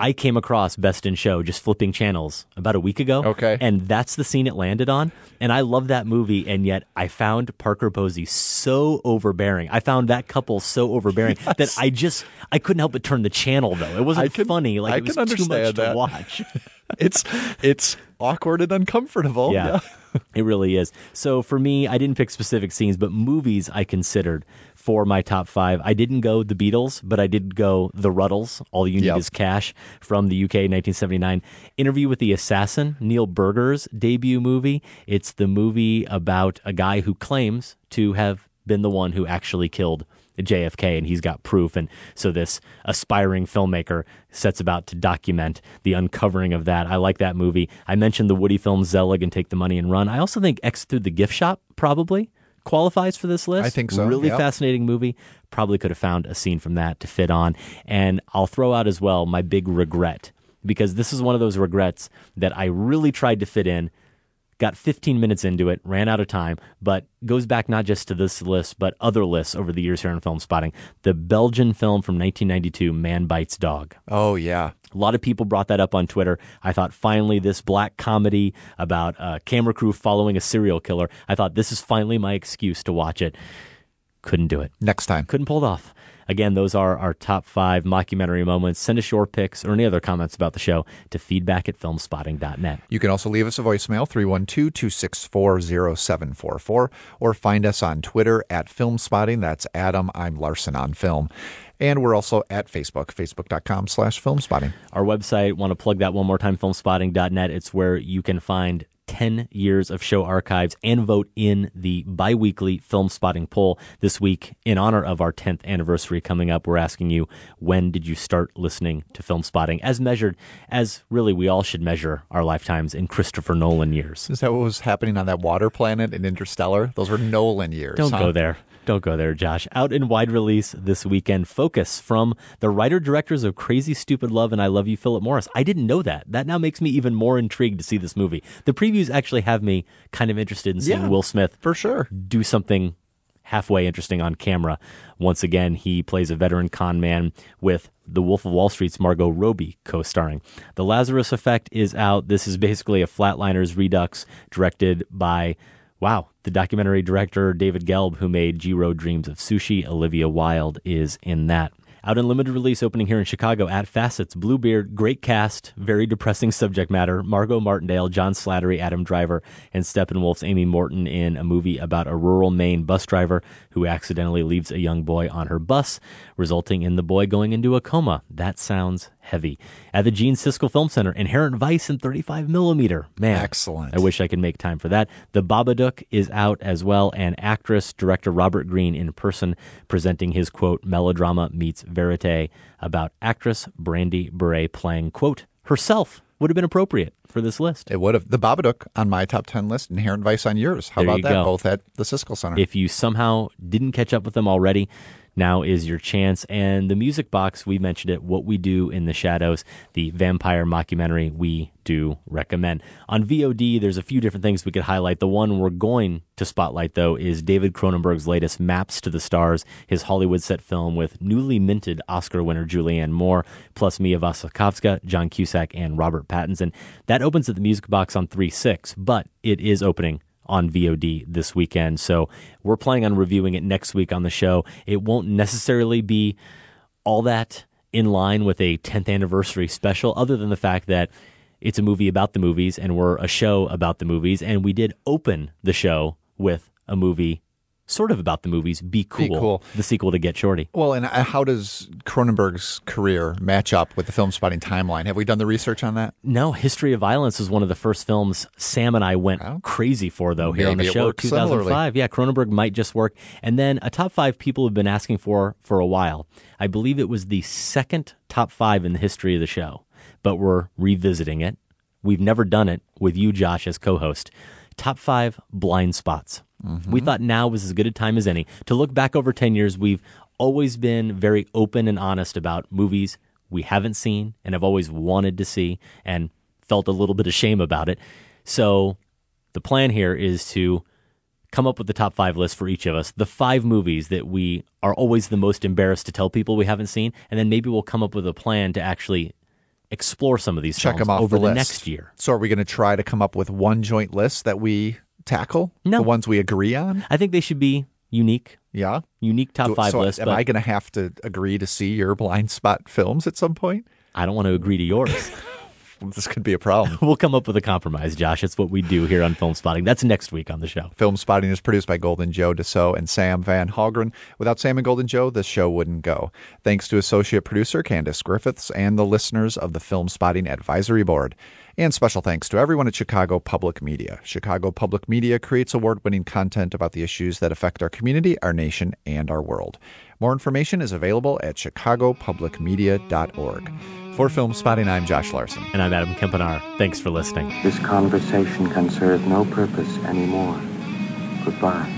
I came across Best in Show just flipping channels about a week ago. Okay. And that's the scene it landed on. And I love that movie. And yet I found Parker Posey so overbearing. I found that couple so overbearing that I just, I couldn't help but turn the channel though. It wasn't can- funny. Like I it was can too much understand to that. watch. it's it's awkward and uncomfortable. Yeah, it really is. So for me, I didn't pick specific scenes, but movies I considered for my top five. I didn't go the Beatles, but I did go the Rutles. All you need Yep. is cash from the UK, 1979. Interview with the Assassin, Neil Burger's debut movie. It's the movie about a guy who claims to have been the one who actually killed JFK, and he's got proof. And so this aspiring filmmaker sets about to document the uncovering of that. I like that movie. I mentioned the Woody film Zelig and Take the Money and Run. I also think Exit Through the Gift Shop probably qualifies for this list. I think so, Really yep. fascinating movie. Probably could have found a scene from that to fit on. And I'll throw out as well my big regret because this is one of those regrets that I really tried to fit in got 15 minutes into it, ran out of time, but goes back not just to this list, but other lists over the years here in film spotting. The Belgian film from 1992, Man Bites Dog. Oh yeah. A lot of people brought that up on Twitter. I thought finally this black comedy about a camera crew following a serial killer. I thought this is finally my excuse to watch it. Couldn't do it. Next time. Couldn't pull it off. Again, those are our top five mockumentary moments. Send us your picks or any other comments about the show to feedback at filmspotting.net. You can also leave us a voicemail 312 264 0744 or find us on Twitter at Filmspotting. That's Adam. I'm Larsen on film. And we're also at Facebook, facebook.com slash filmspotting. Our website, want to plug that one more time, filmspotting.net. It's where you can find 10 years of show archives and vote in the bi weekly film spotting poll. This week, in honor of our 10th anniversary coming up, we're asking you when did you start listening to film spotting as measured as really we all should measure our lifetimes in Christopher Nolan years? Is that what was happening on that water planet in Interstellar? Those were Nolan years. Don't huh? go there. Don't go there, Josh. Out in wide release this weekend, Focus from the writer directors of Crazy Stupid Love and I Love You, Philip Morris. I didn't know that. That now makes me even more intrigued to see this movie. The previews actually have me kind of interested in seeing Yeah, Will Smith for sure do something halfway interesting on camera. Once again, he plays a veteran con man with The Wolf of Wall Street's Margot Robbie co-starring. The Lazarus Effect is out. This is basically a Flatliners redux directed by Wow, the documentary director David Gelb, who made Jiro Dreams of Sushi, Olivia Wilde, is in that. Out in limited release opening here in Chicago at Facets, Bluebeard, great cast, very depressing subject matter. Margo Martindale, John Slattery, Adam Driver, and Steppenwolf's Amy Morton in a movie about a rural Maine bus driver who accidentally leaves a young boy on her bus, resulting in the boy going into a coma. That sounds heavy. At the Gene Siskel Film Center, Inherent Vice in 35 millimeter. Man, Excellent. I wish I could make time for that. The Babadook is out as well, and actress director Robert Greene in person presenting his quote melodrama meets verite about actress Brandy Burre playing quote herself would have been appropriate for this list. It would have. The Babadook on my top 10 list, Inherent Vice on yours. How There about you that? go. Both at the Siskel Center. If you somehow didn't catch up with them already, now is your chance. And the music box, we mentioned it, What We Do in the Shadows, the vampire mockumentary we do recommend. On VOD, there's a few different things we could highlight. The one we're going to spotlight, though, is David Cronenberg's latest Maps to the Stars, his Hollywood set film with newly minted Oscar winner Julianne Moore, plus Mia Wasikowska, John Cusack, and Robert Pattinson. That opens at the music box on 3 6, but it is opening on VOD this weekend. So we're planning on reviewing it next week on the show. It won't necessarily be all that in line with a 10th anniversary special, other than the fact that it's a movie about the movies and we're a show about the movies. And we did open the show with a movie sort of about the movies, Be Cool, Cool. the sequel to Get Shorty. well, and uh, how does Cronenberg's career match up with the film spotting timeline? Have we done the research on that? No, History of Violence is one of the first films Sam and I went crazy for, though, here on the show. works similarly. 2005. Yeah, Cronenberg might just work. And then a top five people have been asking for for a while. I believe it was the second top five in the history of the show, but we're revisiting it. We've never done it with you, Josh, as co host. Top five blind spots. Mm-hmm. We thought now was as good a time as any to look back over 10 years. We've always been very open and honest about movies we haven't seen and have always wanted to see and felt a little bit of shame about it. So the plan here is to come up with the top five list for each of us, the five movies that we are always the most embarrassed to tell people we haven't seen, and then maybe we'll come up with a plan to actually explore some of these Check films them off over the, the, next year. So are we going to try to come up with one joint list that we tackle? No. The ones we agree on? I think they should be unique. Yeah. Unique top Do- five so list. Am but I going to have to agree to see your blind spot films at some point? I don't want to agree to yours. this could be a problem. we'll come up with a compromise, Josh. It's what we do here on Film Spotting. That's next week on the show. Film Spotting is produced by Golden Joe Deso and Sam Van Hallgren. Without Sam and Golden Joe, this show wouldn't go. Thanks to associate producer Candace Griffiths and the listeners of the Film Spotting Advisory Board. And special thanks to everyone at Chicago Public Media. Chicago Public Media creates award winning content about the issues that affect our community, our nation, and our world. More information is available at chicagopublicmedia.org. For Film Spotting, I'm Josh Larsen. And I'm Adam Kempenaar. Thanks for listening. This conversation can serve no purpose anymore. Goodbye.